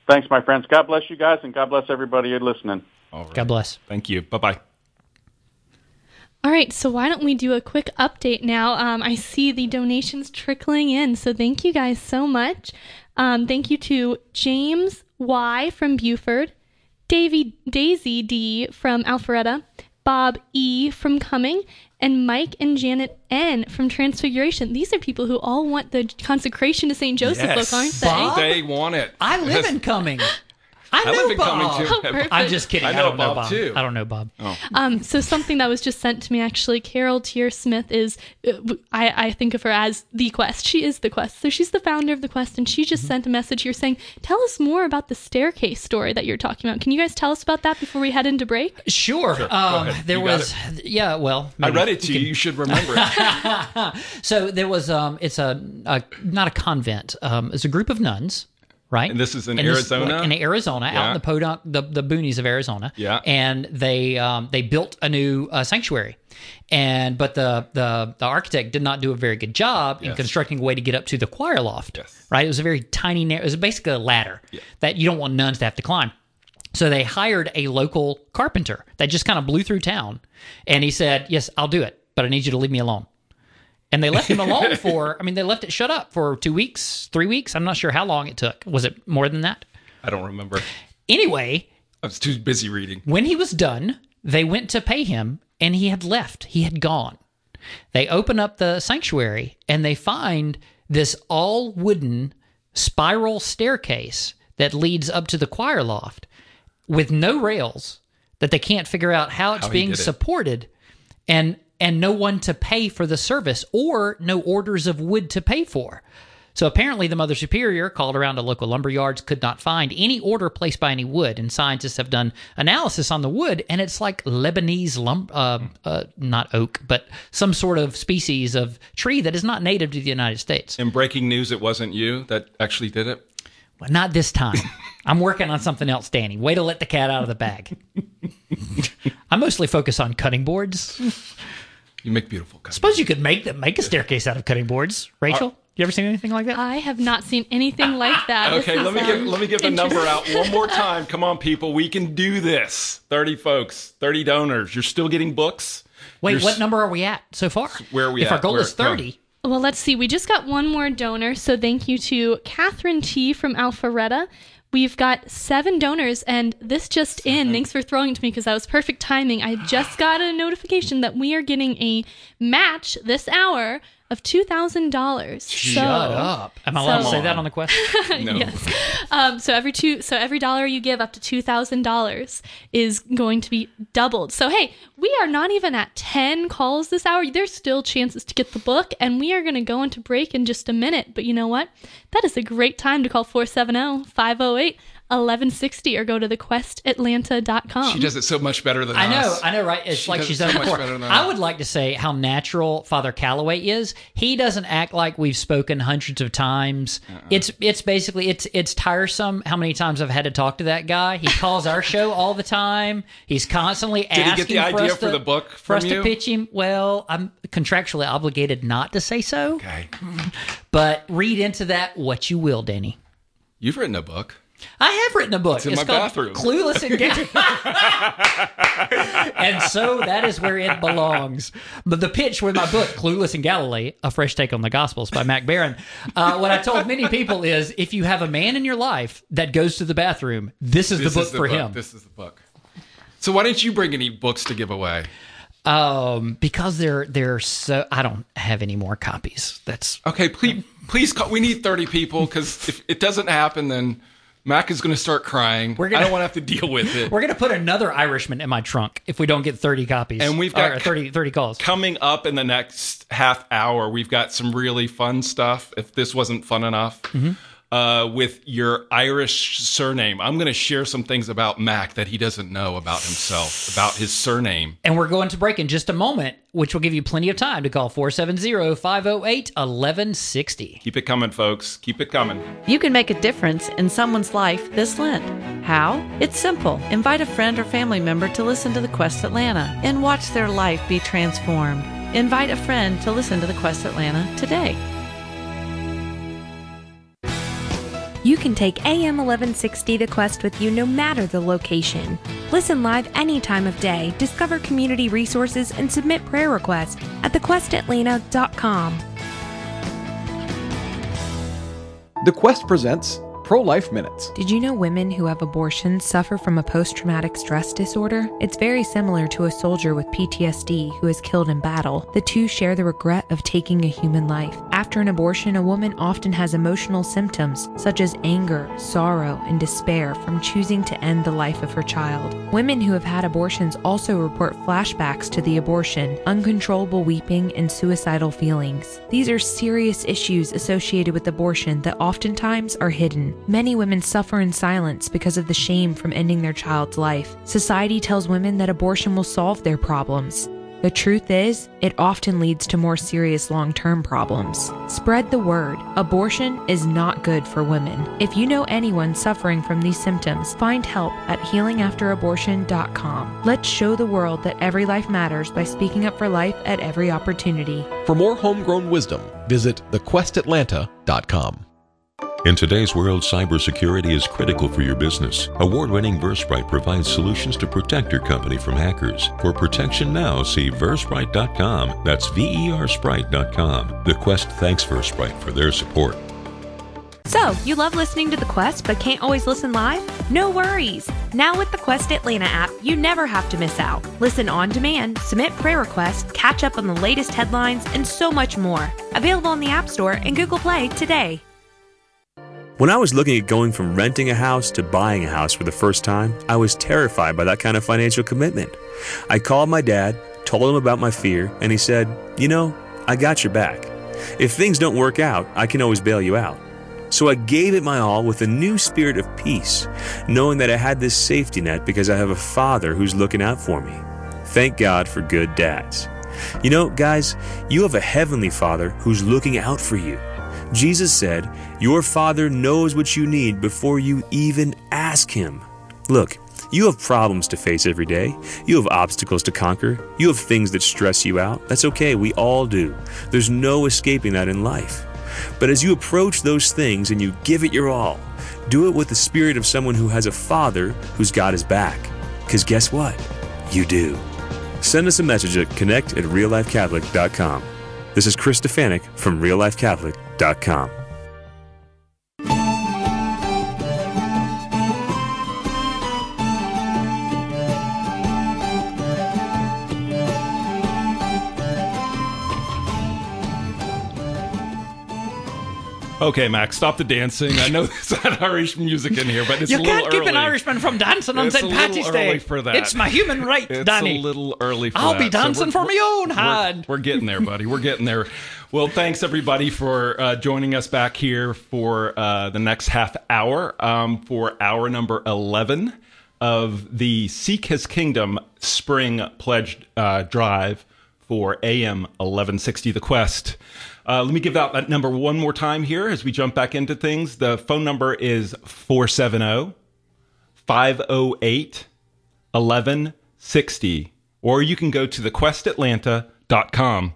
Thanks, my friends. God bless you guys, and God bless everybody listening. God bless. Thank you. Bye bye. All right, so why don't we do a quick update now? Um, I see the donations trickling in, so thank you guys so much. Um, thank you to James Y from Buford, Davy Daisy D from Alpharetta, Bob E from Cumming, and Mike and Janet N from Transfiguration. These are people who all want the consecration to St. Joseph Yes. book, aren't they? Bob? They want it. I live [laughs] in Cumming. I, I know live in Bob. Cumming too. Oh, [laughs] perfect. I'm just kidding. I I, don't know Bob, Bob too. I don't know Bob. Um, so something that was just sent to me actually, Carol Tier Smith is, I, w- I, I think of her as the Quest. She is the Quest. So she's the founder of the Quest, and she Mm-hmm. just sent a message here saying, "Tell us more about the staircase story that you're talking about. Can you guys tell us about that before we head into break?" Sure. Um, there You got was, yeah. Well, I read it to can- you. You should remember it. [laughs] So there was, um, it's a, a not a convent. Um, it's a group of nuns, right? And this is in And Arizona? like, in Arizona, out in the podunk, the, the boonies of Arizona. Yeah. And they um, they built a new uh, sanctuary, and but the, the the architect did not do a very good job in constructing a way to get up to the choir loft. Yes. Right. It was a very tiny. narrow- It was basically a ladder that you don't want nuns to have to climb. So they hired a local carpenter that just kind of blew through town, and he said, "Yes, I'll do it, but I need you to leave me alone." And they left him alone [laughs] for, I mean, they left it shut up for two weeks, three weeks. I'm not sure how long it took. Was it more than that? I don't remember. Anyway, I was too busy reading. when he was done, they went to pay him and he had left. He had gone. They open up the sanctuary and they find this all wooden spiral staircase that leads up to the choir loft with no rails that they can't figure out how it's How being it. supported and and no one to pay for the service or no orders of wood to pay for. So apparently, the Mother Superior called around to local lumber yards, could not find any order placed by any wood, and scientists have done analysis on the wood, and it's like Lebanese lumber, uh, uh, not oak, but some sort of species of tree that is not native to the United States. In breaking news, it wasn't you that actually did it. Well, not this time. [laughs] I'm working on something else, Danny. Way to let the cat out of the bag. [laughs] I mostly focus on cutting boards. You make beautiful cups. Suppose you could make them make a staircase out of cutting boards. Rachel, you ever seen anything like that? I have not seen anything like that. [laughs] Okay, let me give um, let me give the number out one more time. Come on, people, we can do this. Thirty folks, thirty donors. You're still getting books. Wait, You're what s- number are we at so far? Where are we If at? our goal Where- is 30, Well, let's see. We just got one more donor, so thank you to Catherine T from Alpharetta. We've got seven donors, and this just in. Thanks for throwing it to me because that was perfect timing. I just got a notification that we are getting a match this hour of two thousand dollars. shut up. Am I allowed to say that on the quest? [laughs] No. yes. Um, so every two, so every dollar you give up to two thousand dollars is going to be doubled. So hey, we are not even at ten calls this hour. There's still chances to get the book, and we are going to go into break in just a minute. But you know what? That is a great time to call 470-508-1160 or go to thequestatlanta.com. She does it so much better than I know. I know, right? It's She like does she's it done so much before. better than I us. would like to say how natural Father Calloway is. He doesn't act like we've spoken hundreds of times. Uh-uh. It's it's basically it's it's tiresome how many times I've had to talk to that guy. He calls our show all the time. He's constantly he asking get the for idea us for to- the book for from us you? to pitch him. Well, I'm contractually obligated not to say so, Okay, [laughs] but read into that what you will, Danny. you've written a book. I have written a book. in it's my called bathroom. Clueless and [laughs] and so that is where it belongs. But the pitch with my book, Clueless in Galilee, A Fresh Take on the Gospels by Mac Barron, uh, what I told many people is if you have a man in your life that goes to the bathroom, this is This the book is the for book. him. This is the book. So why didn't you bring any books to give away? Um, because they're they're so I don't have any more copies. That's Okay, please, please call. We need thirty people because if it doesn't happen, then Mac is going to start crying. We're gonna- I don't want to have to deal with it. we're gonna put another Irishman in my trunk if we don't get 30 copies. And we've got- or 30, 30 calls. Coming up in the next half hour, we've got some really fun stuff. If this wasn't fun enough, Mm-hmm. Uh, with your Irish surname, I'm going to share some things about Mac that he doesn't know about himself, about his surname. And we're going to break in just a moment, which will give you plenty of time to call 470 508 1160. Keep it coming, folks. Keep it coming. You can make a difference in someone's life this Lent. How? It's simple. Invite a friend or family member to listen to the Quest Atlanta and watch their life be transformed. Invite a friend to listen to the Quest Atlanta today. You can take AM 1160 The Quest with you no matter the location. Listen live any time of day, discover community resources, and submit prayer requests at thequestatlanta.com. The Quest presents Pro Life Minutes. Did you know women who have abortions suffer from a post traumatic stress disorder? It's very similar to a soldier with PTSD who is killed in battle. The two share the regret of taking a human life. After an abortion, a woman often has emotional symptoms such as anger, sorrow, and despair from choosing to end the life of her child. Women who have had abortions also report flashbacks to the abortion, uncontrollable weeping, and suicidal feelings. These are serious issues associated with abortion that oftentimes are hidden. Many women suffer in silence because of the shame from ending their child's life. Society tells women that abortion will solve their problems. The truth is, it often leads to more serious long term problems. Spread the word. Abortion is not good for women. If you know anyone suffering from these symptoms, find help at healingafterabortion.com. Let's show the world that every life matters by speaking up for life at every opportunity. For more homegrown wisdom, visit thequestatlanta.com. In today's world, cybersecurity is critical for your business. Award winning Versprite provides solutions to protect your company from hackers. For protection now, see Versprite.com. That's V E R Sprite.com. The Quest thanks Versprite for their support. So, you love listening to The Quest but can't always listen live? No worries! Now, with the Quest Atlanta app, you never have to miss out. Listen on demand, submit prayer requests, catch up on the latest headlines, and so much more. Available in the App Store and Google Play today. When I was looking at going from renting a house to buying a house for the first time, I was terrified by that kind of financial commitment. I called my dad, told him about my fear, and he said, You know, I got your back. If things don't work out, I can always bail you out. So I gave it my all with a new spirit of peace, knowing that I had this safety net because I have a father who's looking out for me. Thank God for good dads. You know, guys, you have a heavenly father who's looking out for you. Jesus said, Your Father knows what you need before you even ask Him. Look, you have problems to face every day. You have obstacles to conquer. You have things that stress you out. That's okay, we all do. There's no escaping that in life. But as you approach those things and you give it your all, do it with the spirit of someone who has a father who's got his back. Because guess what? You do. Send us a message at connect at reallifecatholic.com. This is Chris Stefanick from reallifecatholic.com. Okay, Max, stop the dancing. I know [laughs] there's that Irish music in here, but it's You a little can't keep early. an Irishman from dancing on It's St. Patty's Day. for that. It's my human right, Danny. It's Danny. a little early for I'll that. be dancing we're- for my own we're- We're, getting there, buddy. We're getting there. Well, thanks everybody for uh, joining us back here for uh, the next half hour um, for hour number 11 of the Seek His Kingdom Spring Pledge uh, Drive for AM 1160 The Quest. Uh, let me give out that number one more time here as we jump back into things. The phone number is 470 508 1160. Or you can go to thequestatlanta.com.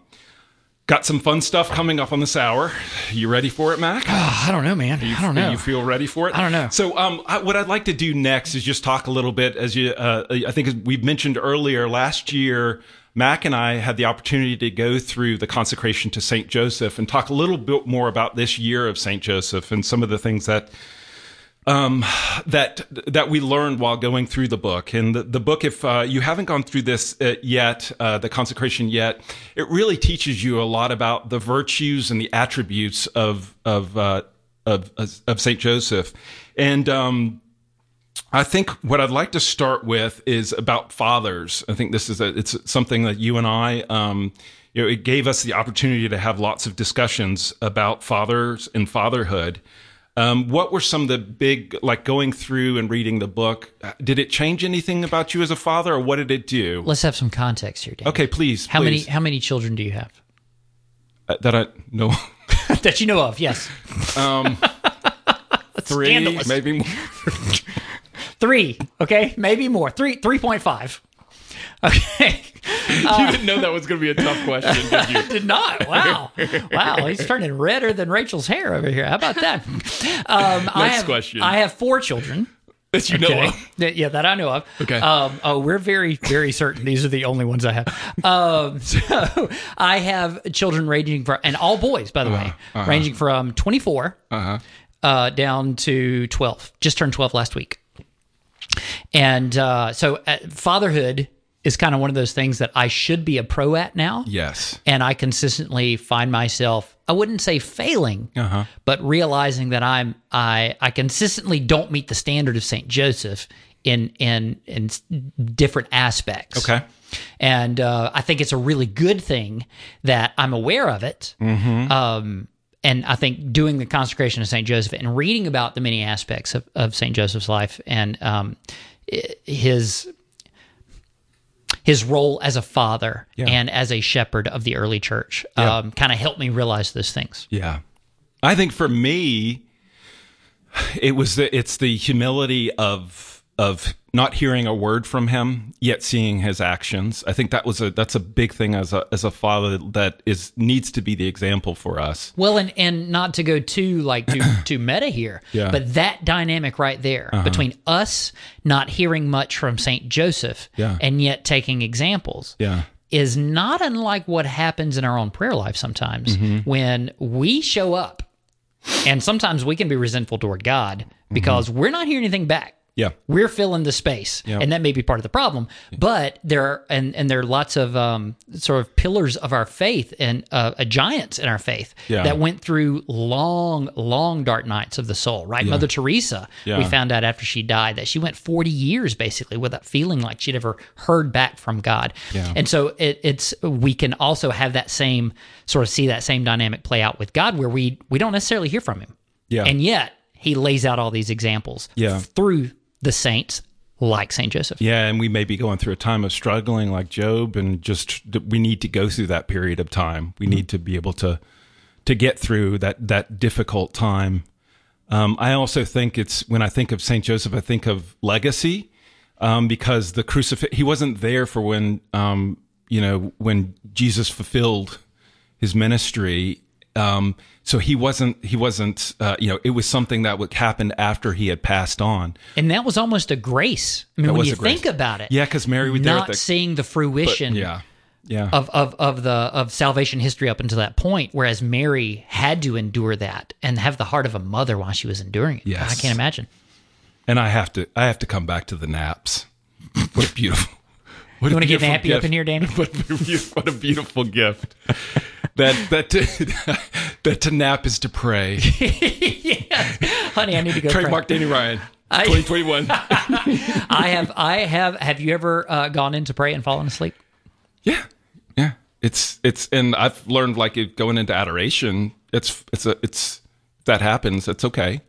Got some fun stuff coming up on this hour. You ready for it, Mac? [sighs] I don't know, man. I don't know. You feel ready for it? I don't know. So, um, I, what I'd like to do next is just talk a little bit, as you, uh, I think as we've mentioned earlier, last year, Mac and I had the opportunity to go through the consecration to Saint Joseph and talk a little bit more about this year of Saint Joseph and some of the things that um, that that we learned while going through the book. And the, the book, if uh, you haven't gone through this uh, yet, uh, the consecration yet, it really teaches you a lot about the virtues and the attributes of of uh, of, of Saint Joseph. And um, I think what I'd like to start with is about fathers. I think this is a, it's something that you and I, um, you know, it gave us the opportunity to have lots of discussions about fathers and fatherhood. Um, what were some of the big, like going through and reading the book? Did it change anything about you as a father, or what did it do? Let's have some context here, Dan. Okay, please. How please. many how many children do you have? Uh, that I know? [laughs] that you know of, yes. Um, [laughs] three, maybe more. [laughs] Three, okay? Maybe more. Three three point five. Okay. [laughs] you didn't know that was going to be a tough question, did you? [laughs] Did not. Wow. Wow. He's turning redder than Rachel's hair over here. How about that? Um, I Next have, question. I have four children. [laughs] That you know Okay. of. That- Yeah, that I know of. Okay. Um, oh, we're very, very certain these are the only ones I have. Um, so I have children ranging from, and all boys, by the way, uh-huh. ranging from 24 Uh-huh. uh, down to 12. Just turned 12 last week. And uh, so uh, fatherhood is kind of one of those things that I should be a pro at now. Yes. And I consistently find myself, I wouldn't say failing, Uh-huh. but realizing that I'm I I consistently don't meet the standard of Saint Joseph in in in different aspects. Okay. And uh, I think it's a really good thing that I'm aware of it. Mm-hmm. Um, and I think doing the consecration of Saint Joseph and reading about the many aspects of, of Saint Joseph's life and um, his his role as a father Yeah. and as a shepherd of the early church Yeah. um, kind of helped me realize those things. Yeah. I think for me, it was the, it's the humility of of not hearing a word from him yet seeing his actions. I think that was a that's a big thing as a as a father that is needs to be the example for us. Well, and and not to go too like too [coughs] too meta here, Yeah. Uh-huh. but that dynamic right there between us not hearing much from Saint Joseph Yeah. and yet taking examples Yeah. is not unlike what happens in our own prayer life sometimes Mm-hmm. when we show up, and sometimes we can be resentful toward God because we're not hearing anything back. Yeah. We're filling the space, Yeah. and that may be part of the problem. But there are, and and there are lots of um, sort of pillars of our faith and uh, uh, giants in our faith Yeah. that went through long, long dark nights of the soul. Right, Mother Teresa. Yeah. We found out after she died that she went forty years basically without feeling like she'd ever heard back from God. Yeah. And so it, it's we can also have that same sort of see that same dynamic play out with God, where we we don't necessarily hear from Him. Yeah. And yet He lays out all these examples. Yeah. Through the saints like Saint Joseph. Yeah, and we may be going through a time of struggling like Job and just we need to go through that period of time. We need to be able to to get through that that difficult time. Um, I also think it's when I think of Saint Joseph, I think of legacy um, because the crucifix. He wasn't there for when um, you know when Jesus fulfilled his ministry. Um, so he wasn't. He wasn't. Uh, you know, it was something that would happen after he had passed on. And that was almost a grace. I mean, That when you think about it. Yeah, because Mary was there. not the, seeing the fruition yeah, yeah. of, of, of the of salvation history up until that point, whereas Mary had to endure that and have the heart of a mother while she was enduring it. Yes. I can't imagine. And I have to I have to come back to the naps. What beautiful what You want to get nappy up in here, Danny? [laughs] What a, beautiful, what a beautiful gift. That that to, [laughs] that to nap is to pray. [laughs] Yeah. Honey, I need to go. Trademark pray. Danny Ryan. 2021. I have I have have you ever uh, gone in to pray and fallen asleep? yeah. Yeah. It's it's and I've learned like it, going into adoration, it's it's a it's that happens, it's okay.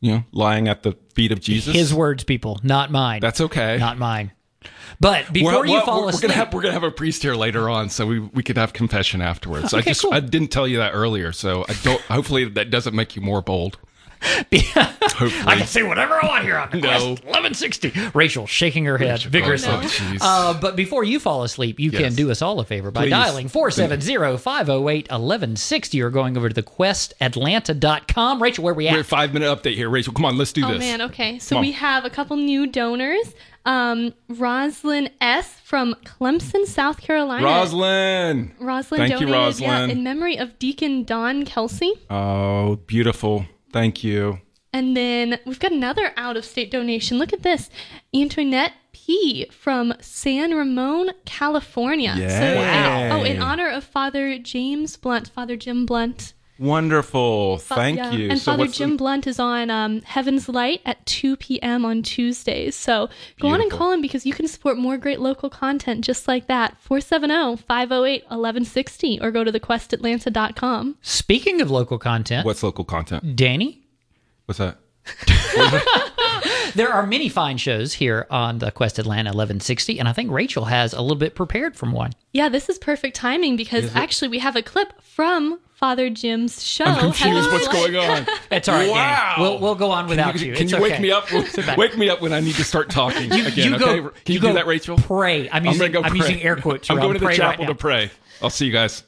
You know, lying at the feet of Jesus. His words, people, not mine. That's okay. not mine. But before Well, you well, fall we're, we're asleep, gonna have we're gonna have a priest here later on, so we we could have confession afterwards. I just cool. I didn't tell you that earlier, so I don't. Hopefully that doesn't make you more bold. [laughs] Hopefully, I can say whatever I want here on the No. Quest 1160. Rachel shaking her head vigorously. Oh, jeez. Uh, but before you fall asleep, you can do us all a favor by Please. dialing 470-508-1160 or going over to thequestatlanta.com. Rachel, where are we at? We're five minute update here, Rachel. Come on, let's do Oh this. Oh man, okay. So we have a couple new donors. Um, Roslyn S from Clemson, South Carolina. Roslyn. Roslyn Thank you, donated, yeah, Roslyn. in memory of Deacon Don Kelsey. Oh, beautiful. Thank you. And then we've got another out of state donation. Look at this. Antoinette P from San Ramon, California. So, Yay. oh, in honor of Father James Blunt, Father Jim Blunt. Wonderful. Fa- Thank yeah. you. And so Father Jim the, Blunt is on um, Heaven's Light at 2 p.m. on Tuesdays. So go on and call him because you can support more great local content just like that. 470 508 1160 or go to thequestatlanta.com. Speaking of local content, what's local content? Danny, What's that? [laughs] there are many fine shows here on the Quest Atlanta 1160, and I think Rachel has a little bit prepared from one. Yeah, this is perfect timing because actually we have a clip from Father Jim's show. I'm confused. Heaven's What's going on? [laughs] It's all right, Wow. Danny. We'll, we'll go on without Can you. you, can It's you wake me up? Wake me up when I need to start talking again. you go, okay? Can you, go do that, Rachel? Pray. I'm I'm using, go I'm pray. using air quotes. I'm going to the pray right chapel to pray. I'll see you guys.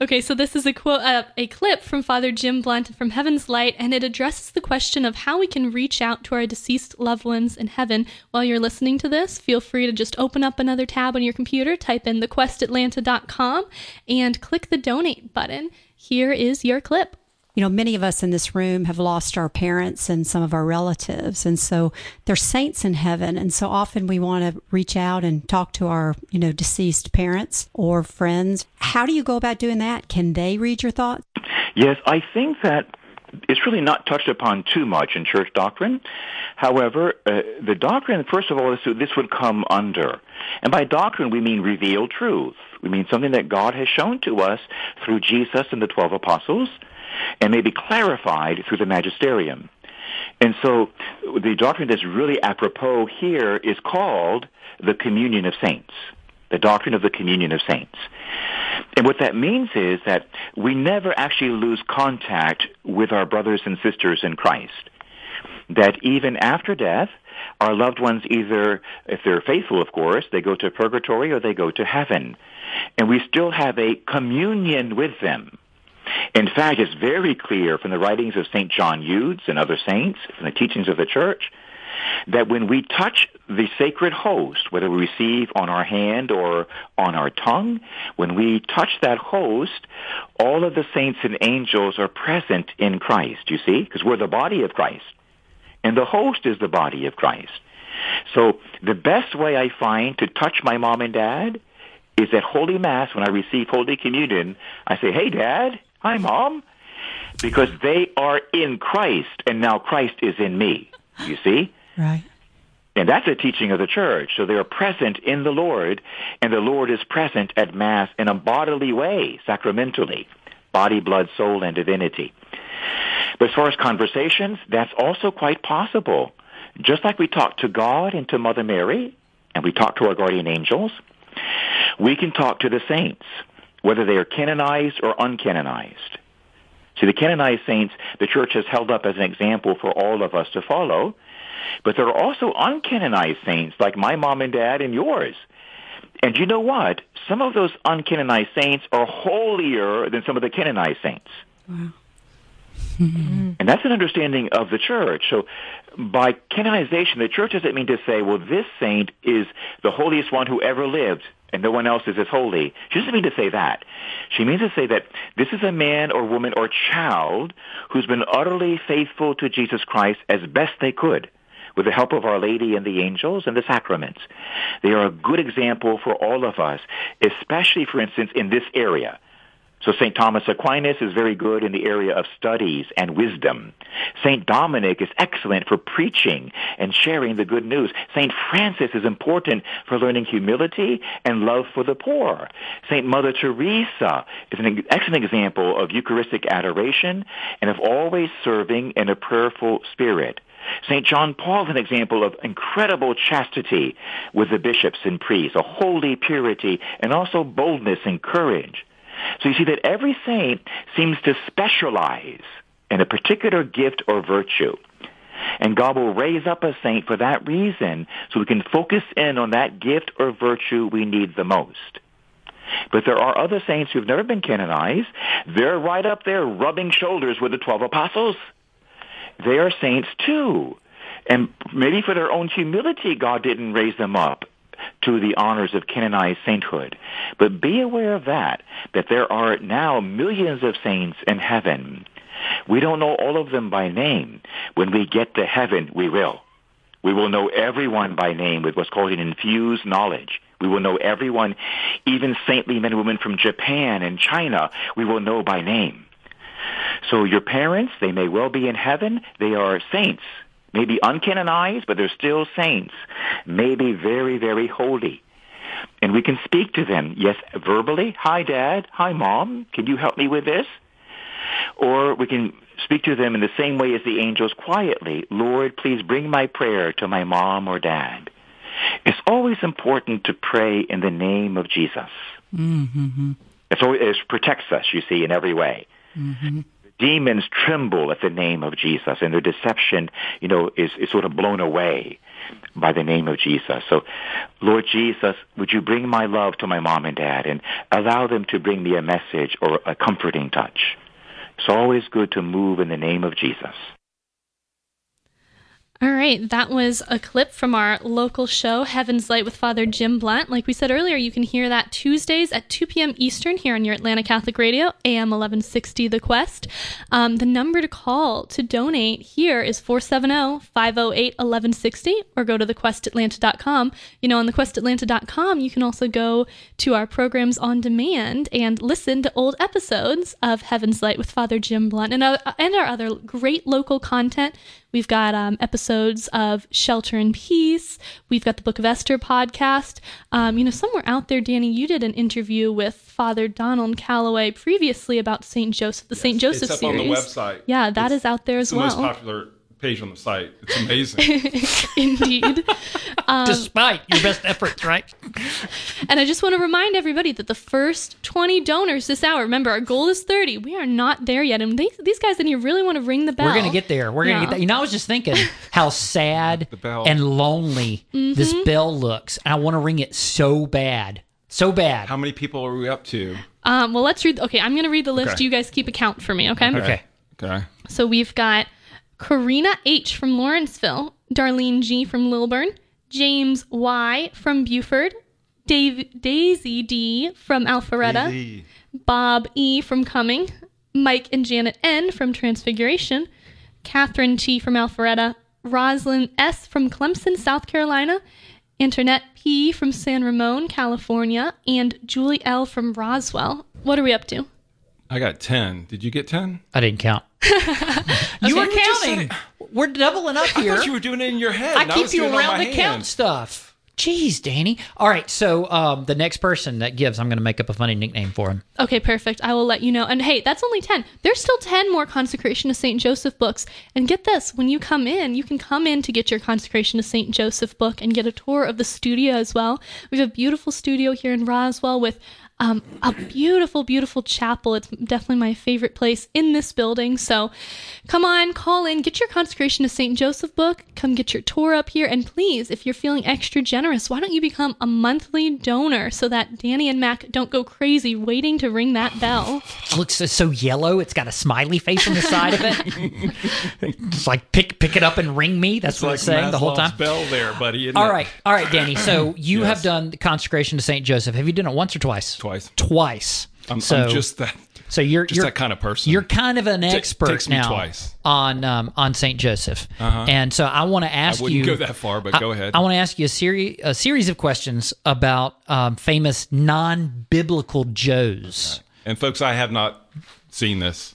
Okay, so this is a quote, uh, a clip from Father Jim Blunt from Heaven's Light, and it addresses the question of how we can reach out to our deceased loved ones in heaven. While you're listening to this, feel free to just open up another tab on your computer, type in thequestatlanta.com, and click the donate button. Here is your clip. You know, many of us in this room have lost our parents and some of our relatives. And so they're saints in heaven. And so often we want to reach out and talk to our, you know, deceased parents or friends. How do you go about doing that? Can they read your thoughts? Yes, I think that it's really not touched upon too much in church doctrine. However, uh, the doctrine, first of all, is this would come under. And by doctrine, we mean revealed truth. We mean something that God has shown to us through Jesus and the 12 apostles and may be clarified through the magisterium. And so the doctrine that's really apropos here is called the communion of saints, the doctrine of the communion of saints. And what that means is that we never actually lose contact with our brothers and sisters in Christ. That even after death, our loved ones either, if they're faithful, of course, they go to purgatory or they go to heaven. And we still have a communion with them. In fact, it's very clear from the writings of St. John Eudes and other saints, from the teachings of the church, that when we touch the sacred host, whether we receive on our hand or on our tongue, when we touch that host, all of the saints and angels are present in Christ, you see, because we're the body of Christ. And the host is the body of Christ. So the best way I find to touch my mom and dad is at Holy Mass when I receive Holy Communion, I say, hey, Dad, hi, Mom, because they are in Christ, and now Christ is in me. You see? Right. And that's a teaching of the church. So they are present in the Lord, and the Lord is present at Mass in a bodily way, sacramentally, body, blood, soul, and divinity. But as far as conversations, that's also quite possible. Just like we talk to God and to Mother Mary, and we talk to our guardian angels, we can talk to the saints, whether they are canonized or uncanonized. See, the canonized saints, the church has held up as an example for all of us to follow. But there are also uncanonized saints like my mom and dad and yours. And you know what? Some of those uncanonized saints are holier than some of the canonized saints. Wow. Mm-hmm. And that's an understanding of the church. So by canonization, the church doesn't mean to say, well, this saint is the holiest one who ever lived and no one else is as holy. She doesn't mean to say that. She means to say that this is a man or woman or child who's been utterly faithful to Jesus Christ as best they could with the help of Our Lady and the angels and the sacraments. They are a good example for all of us, especially, for instance, in this area. So St. Thomas Aquinas is very good in the area of studies and wisdom. St. Dominic is excellent for preaching and sharing the good news. St. Francis is important for learning humility and love for the poor. St. Mother Teresa is an excellent example of Eucharistic adoration and of always serving in a prayerful spirit. St. John Paul is an example of incredible chastity with the bishops and priests, a holy purity, and also boldness and courage. So you see that every saint seems to specialize in a particular gift or virtue. And God will raise up a saint for that reason so we can focus in on that gift or virtue we need the most. But there are other saints who've never been canonized. They're right up there rubbing shoulders with the 12 apostles. They are saints too. And maybe for their own humility, God didn't raise them up to the honors of canonized sainthood. But be aware of that, that there are now millions of saints in heaven. We don't know all of them by name. When we get to heaven, we will. We will know everyone by name with what's called an infused knowledge. We will know everyone, even saintly men and women from Japan and China, we will know by name. So your parents, they may well be in heaven. They are saints maybe uncanonized, but they're still saints, maybe very, very holy. And we can speak to them, yes, verbally, hi dad, hi mom, can you help me with this? Or we can speak to them in the same way as the angels quietly, Lord, please bring my prayer to my mom or dad. It's always important to pray in the name of Jesus. Mm-hmm. It's always, it protects us, you see, in every way. Mm-hmm demons tremble at the name of Jesus and their deception, you know, is, is sort of blown away by the name of Jesus. So, Lord Jesus, would you bring my love to my mom and dad and allow them to bring me a message or a comforting touch? It's always good to move in the name of Jesus. All right, that was a clip from our local show, Heaven's Light with Father Jim Blunt. Like we said earlier, you can hear that Tuesdays at 2 p.m. Eastern here on your Atlanta Catholic Radio, AM 1160 The Quest. Um, the number to call to donate here is 470 508 1160 or go to thequestatlanta.com. You know, on thequestatlanta.com, you can also go to our programs on demand and listen to old episodes of Heaven's Light with Father Jim Blunt and, uh, and our other great local content. We've got um, episodes of Shelter in Peace. We've got the Book of Esther podcast. Um, you know, somewhere out there, Danny, you did an interview with Father Donald Calloway previously about St. Joseph, the St. Joseph it's up series. on the website. Yeah, that It's- is out there It's as the most well. popular page on the site. It's amazing. [laughs] Indeed. Um, Despite your best efforts, right? And I just want to remind everybody that the first 20 donors this hour, remember, our goal is 30. We are not there yet. And these, these guys in here really want to ring the bell. We're gonna get there. We're gonna Yeah. get there. You know, I was just thinking how sad and lonely this Mhm. bell looks. And I want to ring it so bad, so bad. How many people are we up to? Um, well, let's read. Okay, I'm going to read the list. Okay. You guys keep account for me, okay? Okay. Okay. So we've got Karina H. from Lawrenceville, Darlene G. from Lilburn, James Y. from Buford, Dave, Daisy D. from Alpharetta, Daisy. Bob E. from Cumming, Mike and Janet N. from Transfiguration, Catherine T. from Alpharetta, Roslyn S. from Clemson, South Carolina, Antoinette P. from San Ramon, California, and Julie L. from Roswell. What are we up to? I got 10. Did you get 10? I didn't count. You were counting. We're doubling up I here. thought you were doing it in your head. I keep was you doing it on around the hand. count stuff. Jeez, Danny. All right, so um, the next person that gives, I'm going to make up a funny nickname for him. Okay, perfect. I will let you know. And hey, that's only 10. There's still 10 more Consecration to St. Joseph books. And get this when you come in, you can come in to get your Consecration to St. Joseph book and get a tour of the studio as well. We have a beautiful studio here in Roswell with um, a beautiful, beautiful chapel. It's definitely my favorite place in this building. So come on, call in, get your Consecration to St. Joseph book, come get your tour up here. And please, if you're feeling extra generous, why don't you become a monthly donor so that Danny and Mac don't go crazy waiting to ring that bell? It looks so- so yellow. It's got a smiley face on the side of it. [laughs] it's like pick pick it up and ring me. That's It's what like it's saying the whole time. bell there, buddy. isn't All it? right, all right, Danny. So [clears throat] you Yes. have done the consecration to Saint Joseph. Have you done it once or twice? Twice. Twice. I'm, so I'm just that. so you're just you're that kind of person. You're kind of an Ta- expert now twice. on um, on Saint Joseph, Uh-huh. and so I want to ask wouldn't you. go that far, but I- go ahead. I want to ask you a series a series of questions about um, famous non biblical Joes. And folks, I have not seen this.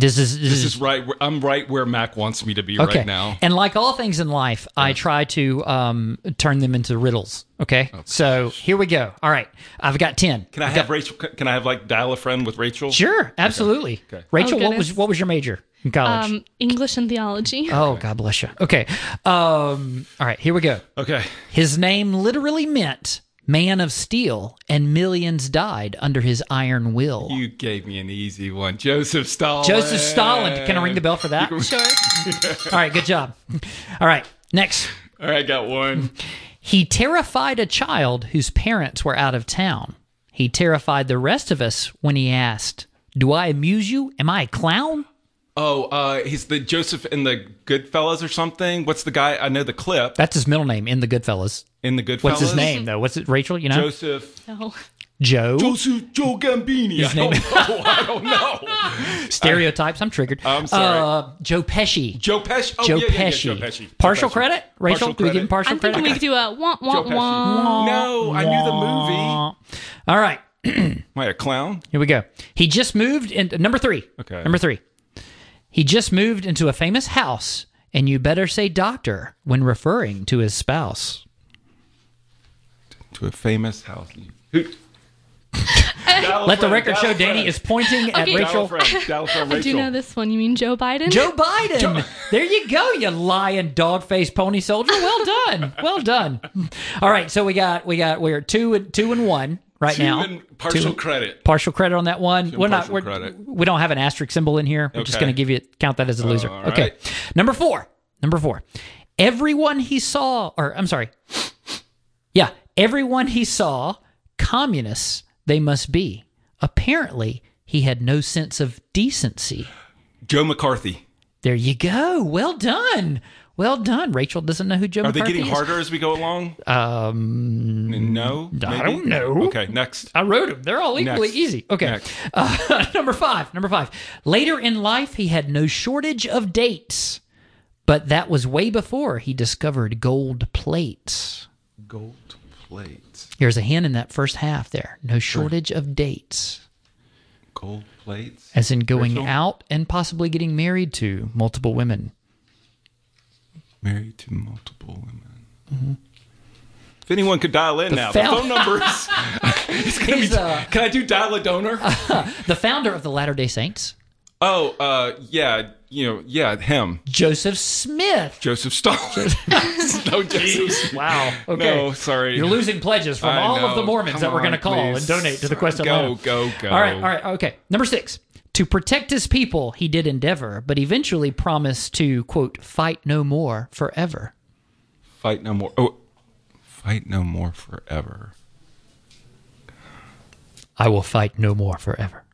This is This is right. Where, I'm right where Mac wants me to be right now. And like all things in life, I try to um, turn them into riddles. Okay. So here we go. All right. I've got 10. Can I I've have got- Rachel? Can I have like dial a friend with Rachel? Sure. Absolutely. Okay. Rachel, Oh, what was what was your major in college? Um, English and theology. [laughs] oh, God bless you. Okay. Um, all right. Here we go. Okay. His name literally meant man of steel, and millions died under his iron will. You gave me an easy one, Joseph Stalin. Joseph Stalin. Can I ring the bell for that? [laughs] Sure. All right. Good job. All right. Next. All right, got one. He terrified a child whose parents were out of town. He terrified the rest of us when he asked, Do I amuse you? Am I a clown? Oh, uh, he's the Joseph in the Goodfellas or something. What's the guy? I know the clip That's his middle name in the Goodfellas. in the Goodfellas. What's his name, though? What's it, Rachel? You know? Joseph. No. Joe. Joseph Joe Gambini. His I name- don't know. [laughs] I don't know. [laughs] Stereotypes. I'm triggered. I'm sorry. Uh, Joe Pesci. Joe Pesci. Oh, Joe, yeah, yeah, yeah, Pesci. Joe Pesci. Joe Partial Pesci. credit? Rachel, Partial do we give him credit. partial I'm credit? thinking we could do a wah, wah, Joe Pesci. wah. No, I knew the movie. All right. [clears throat] Am I a clown? Here we go. He just moved into number three. Okay. Number three. He just moved into a famous house, and you better say doctor when referring to his spouse. To a famous house. [laughs] Let the record show Danny is pointing at Okay. Rachel. Dial friend. Dial friend, I do Rachel. know this one. You mean Joe Biden? Joe Biden. There you go, you lying dog-faced pony soldier. Well done. Well done. All right, so we got we got we're two and two and one right Two now. partial Two- credit. Partial credit on that one. Two We're not. We're, credit. we don't have an asterisk symbol in here. We're just going to give you count that as a loser. all okay. right. Number four. Number four. Everyone he saw, or I'm sorry. Yeah, everyone he saw, communists they must be. Apparently, he had no sense of decency. Joe McCarthy. There you go. Well done. Well done. Rachel doesn't know who Joe Are they getting is. harder as we go along? Um, No. I maybe? don't know. Okay, next. I wrote them. They're all equally Next. easy. Okay. Next. Uh, [laughs] number five. Number five. Later in life, he had no shortage of dates, but that was way before he discovered gold plates. Gold plates. Here's a hint in that first half there. No shortage of dates, Gold plates. as in going Rachel? out and possibly getting married to multiple women. Married to multiple women. If anyone could dial in now, found- the phone numbers. [laughs] [laughs] it's gonna He's, be, uh, can I do dial a donor? [laughs] The founder of the Latter day Saints, oh, uh, yeah, you know, yeah, him, Joseph Smith. Joseph Stalin. no, Joseph. Wow. Okay. No, sorry. You're losing pledges from I all of the. Mormons Come that we're going to call please. and donate to the Quest of Go, go, go. All right, all right, okay. Number six. To protect his people, he did endeavor, but eventually promised to, quote, fight no more forever. Fight no more. Oh, fight no more forever. I will fight no more forever.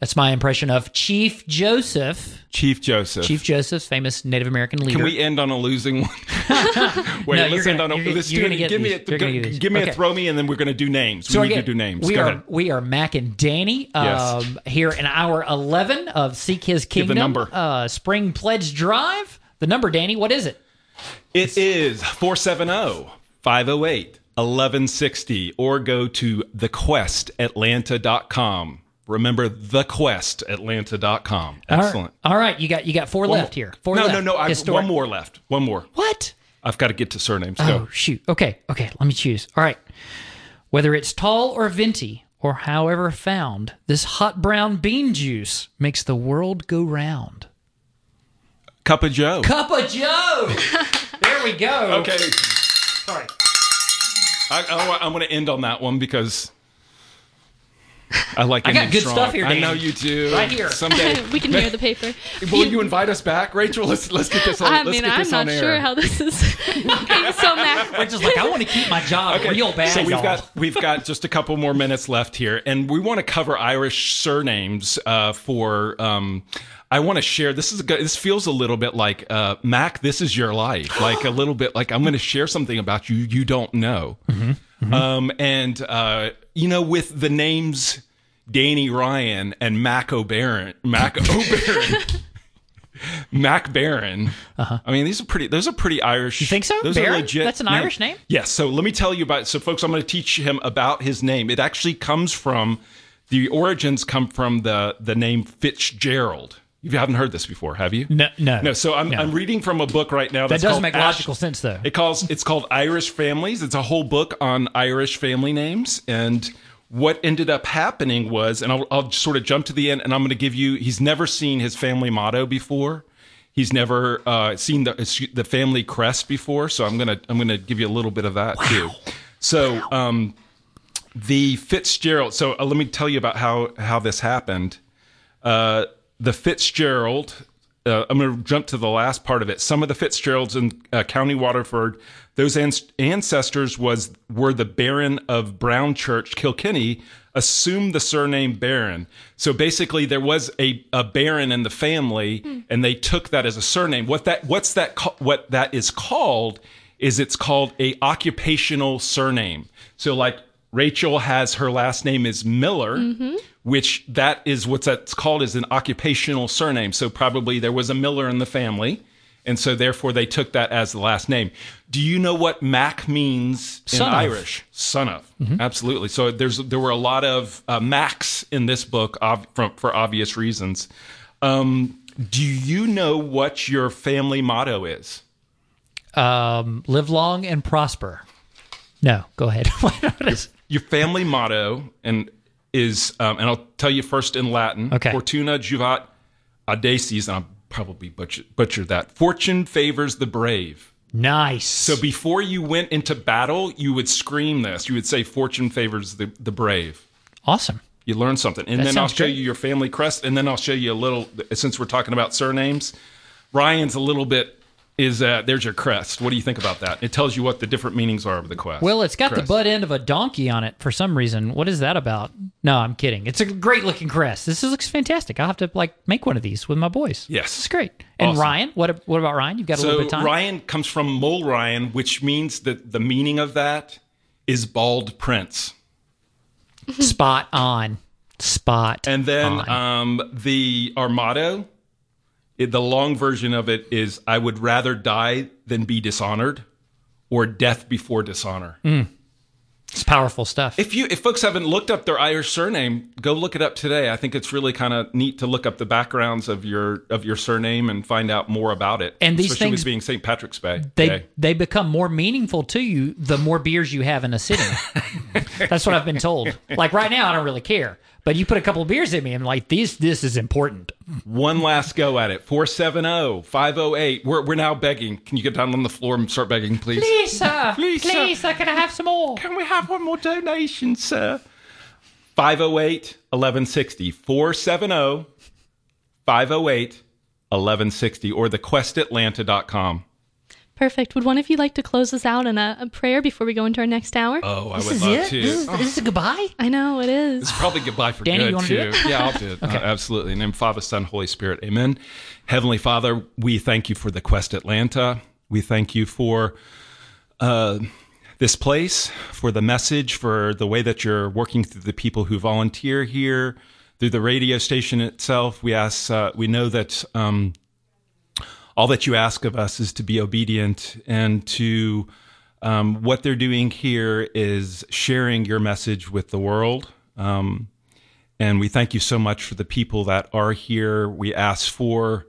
That's my impression of Chief Joseph. Chief Joseph. Chief Joseph, famous Native American leader. Can we end on a losing one? [laughs] [laughs] Wait, No, let's you're end gonna- on a. you're- let's you're do it. get give me these. a. You're gonna get these. Give me Okay. a throw me, and then we're going to do names. So we need to do names. We Go are ahead. we are Mac and Danny Yes. um, here in hour eleven of Seek His Kingdom. Give the number. Uh, Spring Pledge Drive. The number, Danny. What is it? It is 470 508 1160 or go to thequestatlanta.com. Remember thequestatlanta.com. All right. Excellent. All right, you got you got four One left more. here. Four no, left. no, no, I, Historic. one more left. One more. What? I've got to get to surnames. Oh Go. shoot. Okay, okay. Let me choose. All right. Whether it's tall or venti or however found, this hot brown bean juice makes the world go round. Cup of Joe. Cup of Joe. [laughs] there we go. Okay. Sorry. I, I, I'm going to end on that one because I like. I got good strong. stuff here, I know you do. Right here. Someday. [laughs] we can hear the paper. [laughs] Will you invite us back, Rachel? Let's let's get this on. I let's mean, get I'm this not on air. sure how this is. [laughs] okay, so Mac, just like, I want to keep my job real bad. So we've y'all. got we've got just a couple more minutes left here, and we want to cover Irish surnames uh, for. Um, I want to share. This is a, good- this feels a little bit like uh, Mac. This is your life, [gasps] like a little bit like I'm going to share something about you you don't know. Um, and uh, you know, with the names Danny Ryan and Mac O'Baron, Mac [laughs] O'Baron. Mac Barron. Uh-huh. I mean, these are pretty. Those are pretty Irish. You think so? Those Barron? are legit. That's an. Irish name? Yes. So let me tell you about. So, folks, I'm going to teach him about his name. It actually comes from the origins come from the the name Fitzgerald. You haven't heard this before, have you? No, no. No. So I'm No. I'm reading from a book right now. that does make Ash- logical sense, though. It calls it's called Irish Families. It's a whole book on Irish family names and. What ended up happening was, and I'll, I'll sort of jump to the end, and I'm going to give you. He's never seen his family motto before. He's never uh, seen the the family crest before, so I'm gonna I'm gonna give you a little bit of that too. So um, the Fitzgerald. So uh, let me tell you about how how this happened. Uh, the Fitzgerald. Uh, I'm going to jump to the last part of it. Some of the Fitzgeralds in uh, County Waterford, those an- ancestors was were the Baron of Burnchurch, Kilkenny, assumed the surname Baron. So basically, there was a, a Baron in the family, hmm. and they took that as a surname. What that what's that what that is called is it's called a occupational surname. So like Rachel has her last name is Miller, mm-hmm. which that is what's that's called is an occupational surname. So probably there was a Miller in the family, and so therefore they took that as the last name. Do you know what Mac means in Son. Irish? Son of, absolutely. So there's there were a lot of uh, Macs in this book ob- from, for obvious reasons. Um, do you know what your family motto is? Um, live long and prosper. No, go ahead. [laughs] Is- your family motto and is um, and I'll tell you first in Latin. Okay. Fortuna juvat audaces, and I'll probably butcher, butcher that. Fortune favors the brave. nice. So before you went into battle, you would scream this. You would say, "Fortune favors the, the brave." awesome. You learn something, and That then I'll show great. you your family crest, and then I'll show you a little. Since we're talking about surnames, Ryan's a little bit is uh, there's your crest. What do you think about that? It tells you what the different meanings are of the quest. Well, it's got crest. the butt end of a donkey on it for some reason. What is that about? No, I'm kidding. It's a great looking crest. This looks fantastic. I'll have to like make one of these with my boys. Yes, it's great. And Awesome. Ryan, what what about Ryan? You've got a so little bit of time. Ryan comes from Mole Ryan, which means that the meaning of that is bald prince. Spot on. Spot. And then on. um, the our motto, it, the long version of it is I would rather die than be dishonored or death before dishonor. Mm. It's powerful stuff. If you if folks haven't looked up their Irish surname, go look it up today. I think it's really kind of neat to look up the backgrounds of your of your surname and find out more about it. And these especially things- with being St. Patrick's Day. they Day. they become more meaningful to you the more beers you have in a sitting. [laughs] That's what I've been told. Like right now, I don't really care, but you put a couple of beers in me, I'm like, this this is important. One last go at it. oh, 470-508. We're we're now begging. Can you get down on the floor and start begging, please? Please, sir. [laughs] Please, sir. Please, sir. Can I have some more? Can we have one more donation, sir? 508 1160. 470 508 1160 or thequestatlanta.com. Perfect. Would one of you like to close us out in a, a prayer before we go into our next hour? Oh, I This would is love it? to. This is, Oh, this a goodbye? I know it is. It's probably goodbye for Danny, good you wanna too. [laughs] [laughs] do it? yeah, I'll do it. Uh, absolutely. In the name of Father, Son, Holy Spirit. Amen. Heavenly Father, we thank you for the Quest Atlanta. We thank you for uh, this place, for the message, for the way that you're working through the people who volunteer here, through the radio station itself. We ask. Uh, we know that. Um, all that you ask of us is to be obedient and to um, what they're doing here is sharing your message with the world. Um, and we thank you so much for the people that are here. We ask for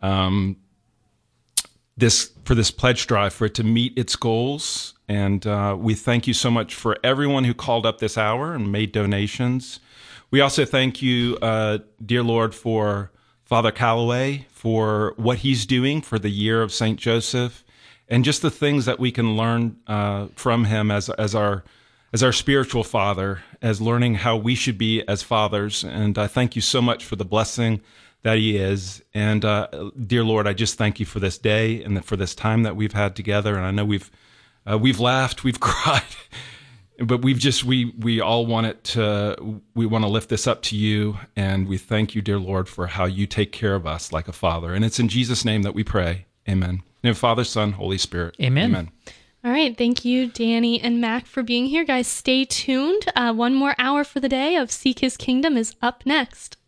um, this for this pledge drive for it to meet its goals. And uh, we thank you so much for everyone who called up this hour and made donations. We also thank you, uh, dear Lord, for Father Calloway for what he's doing for the year of Saint Joseph, and just the things that we can learn uh, from him as as our as our spiritual father, as learning how we should be as fathers. And I thank you so much for the blessing that he is. And uh, dear Lord, I just thank you for this day and for this time that we've had together. And I know we've uh, we've laughed, we've [laughs] cried, but we've just we we all want it to we want to lift this up to you, and we thank you, dear Lord, for how you take care of us like a father. And it's in Jesus' name that we pray. Amen. In name Father, Son, Holy Spirit. Amen. Amen. All right. Thank you, Danny and Mac, for being here. Guys, stay tuned. Uh, one more hour for the day of Seek His Kingdom is up next.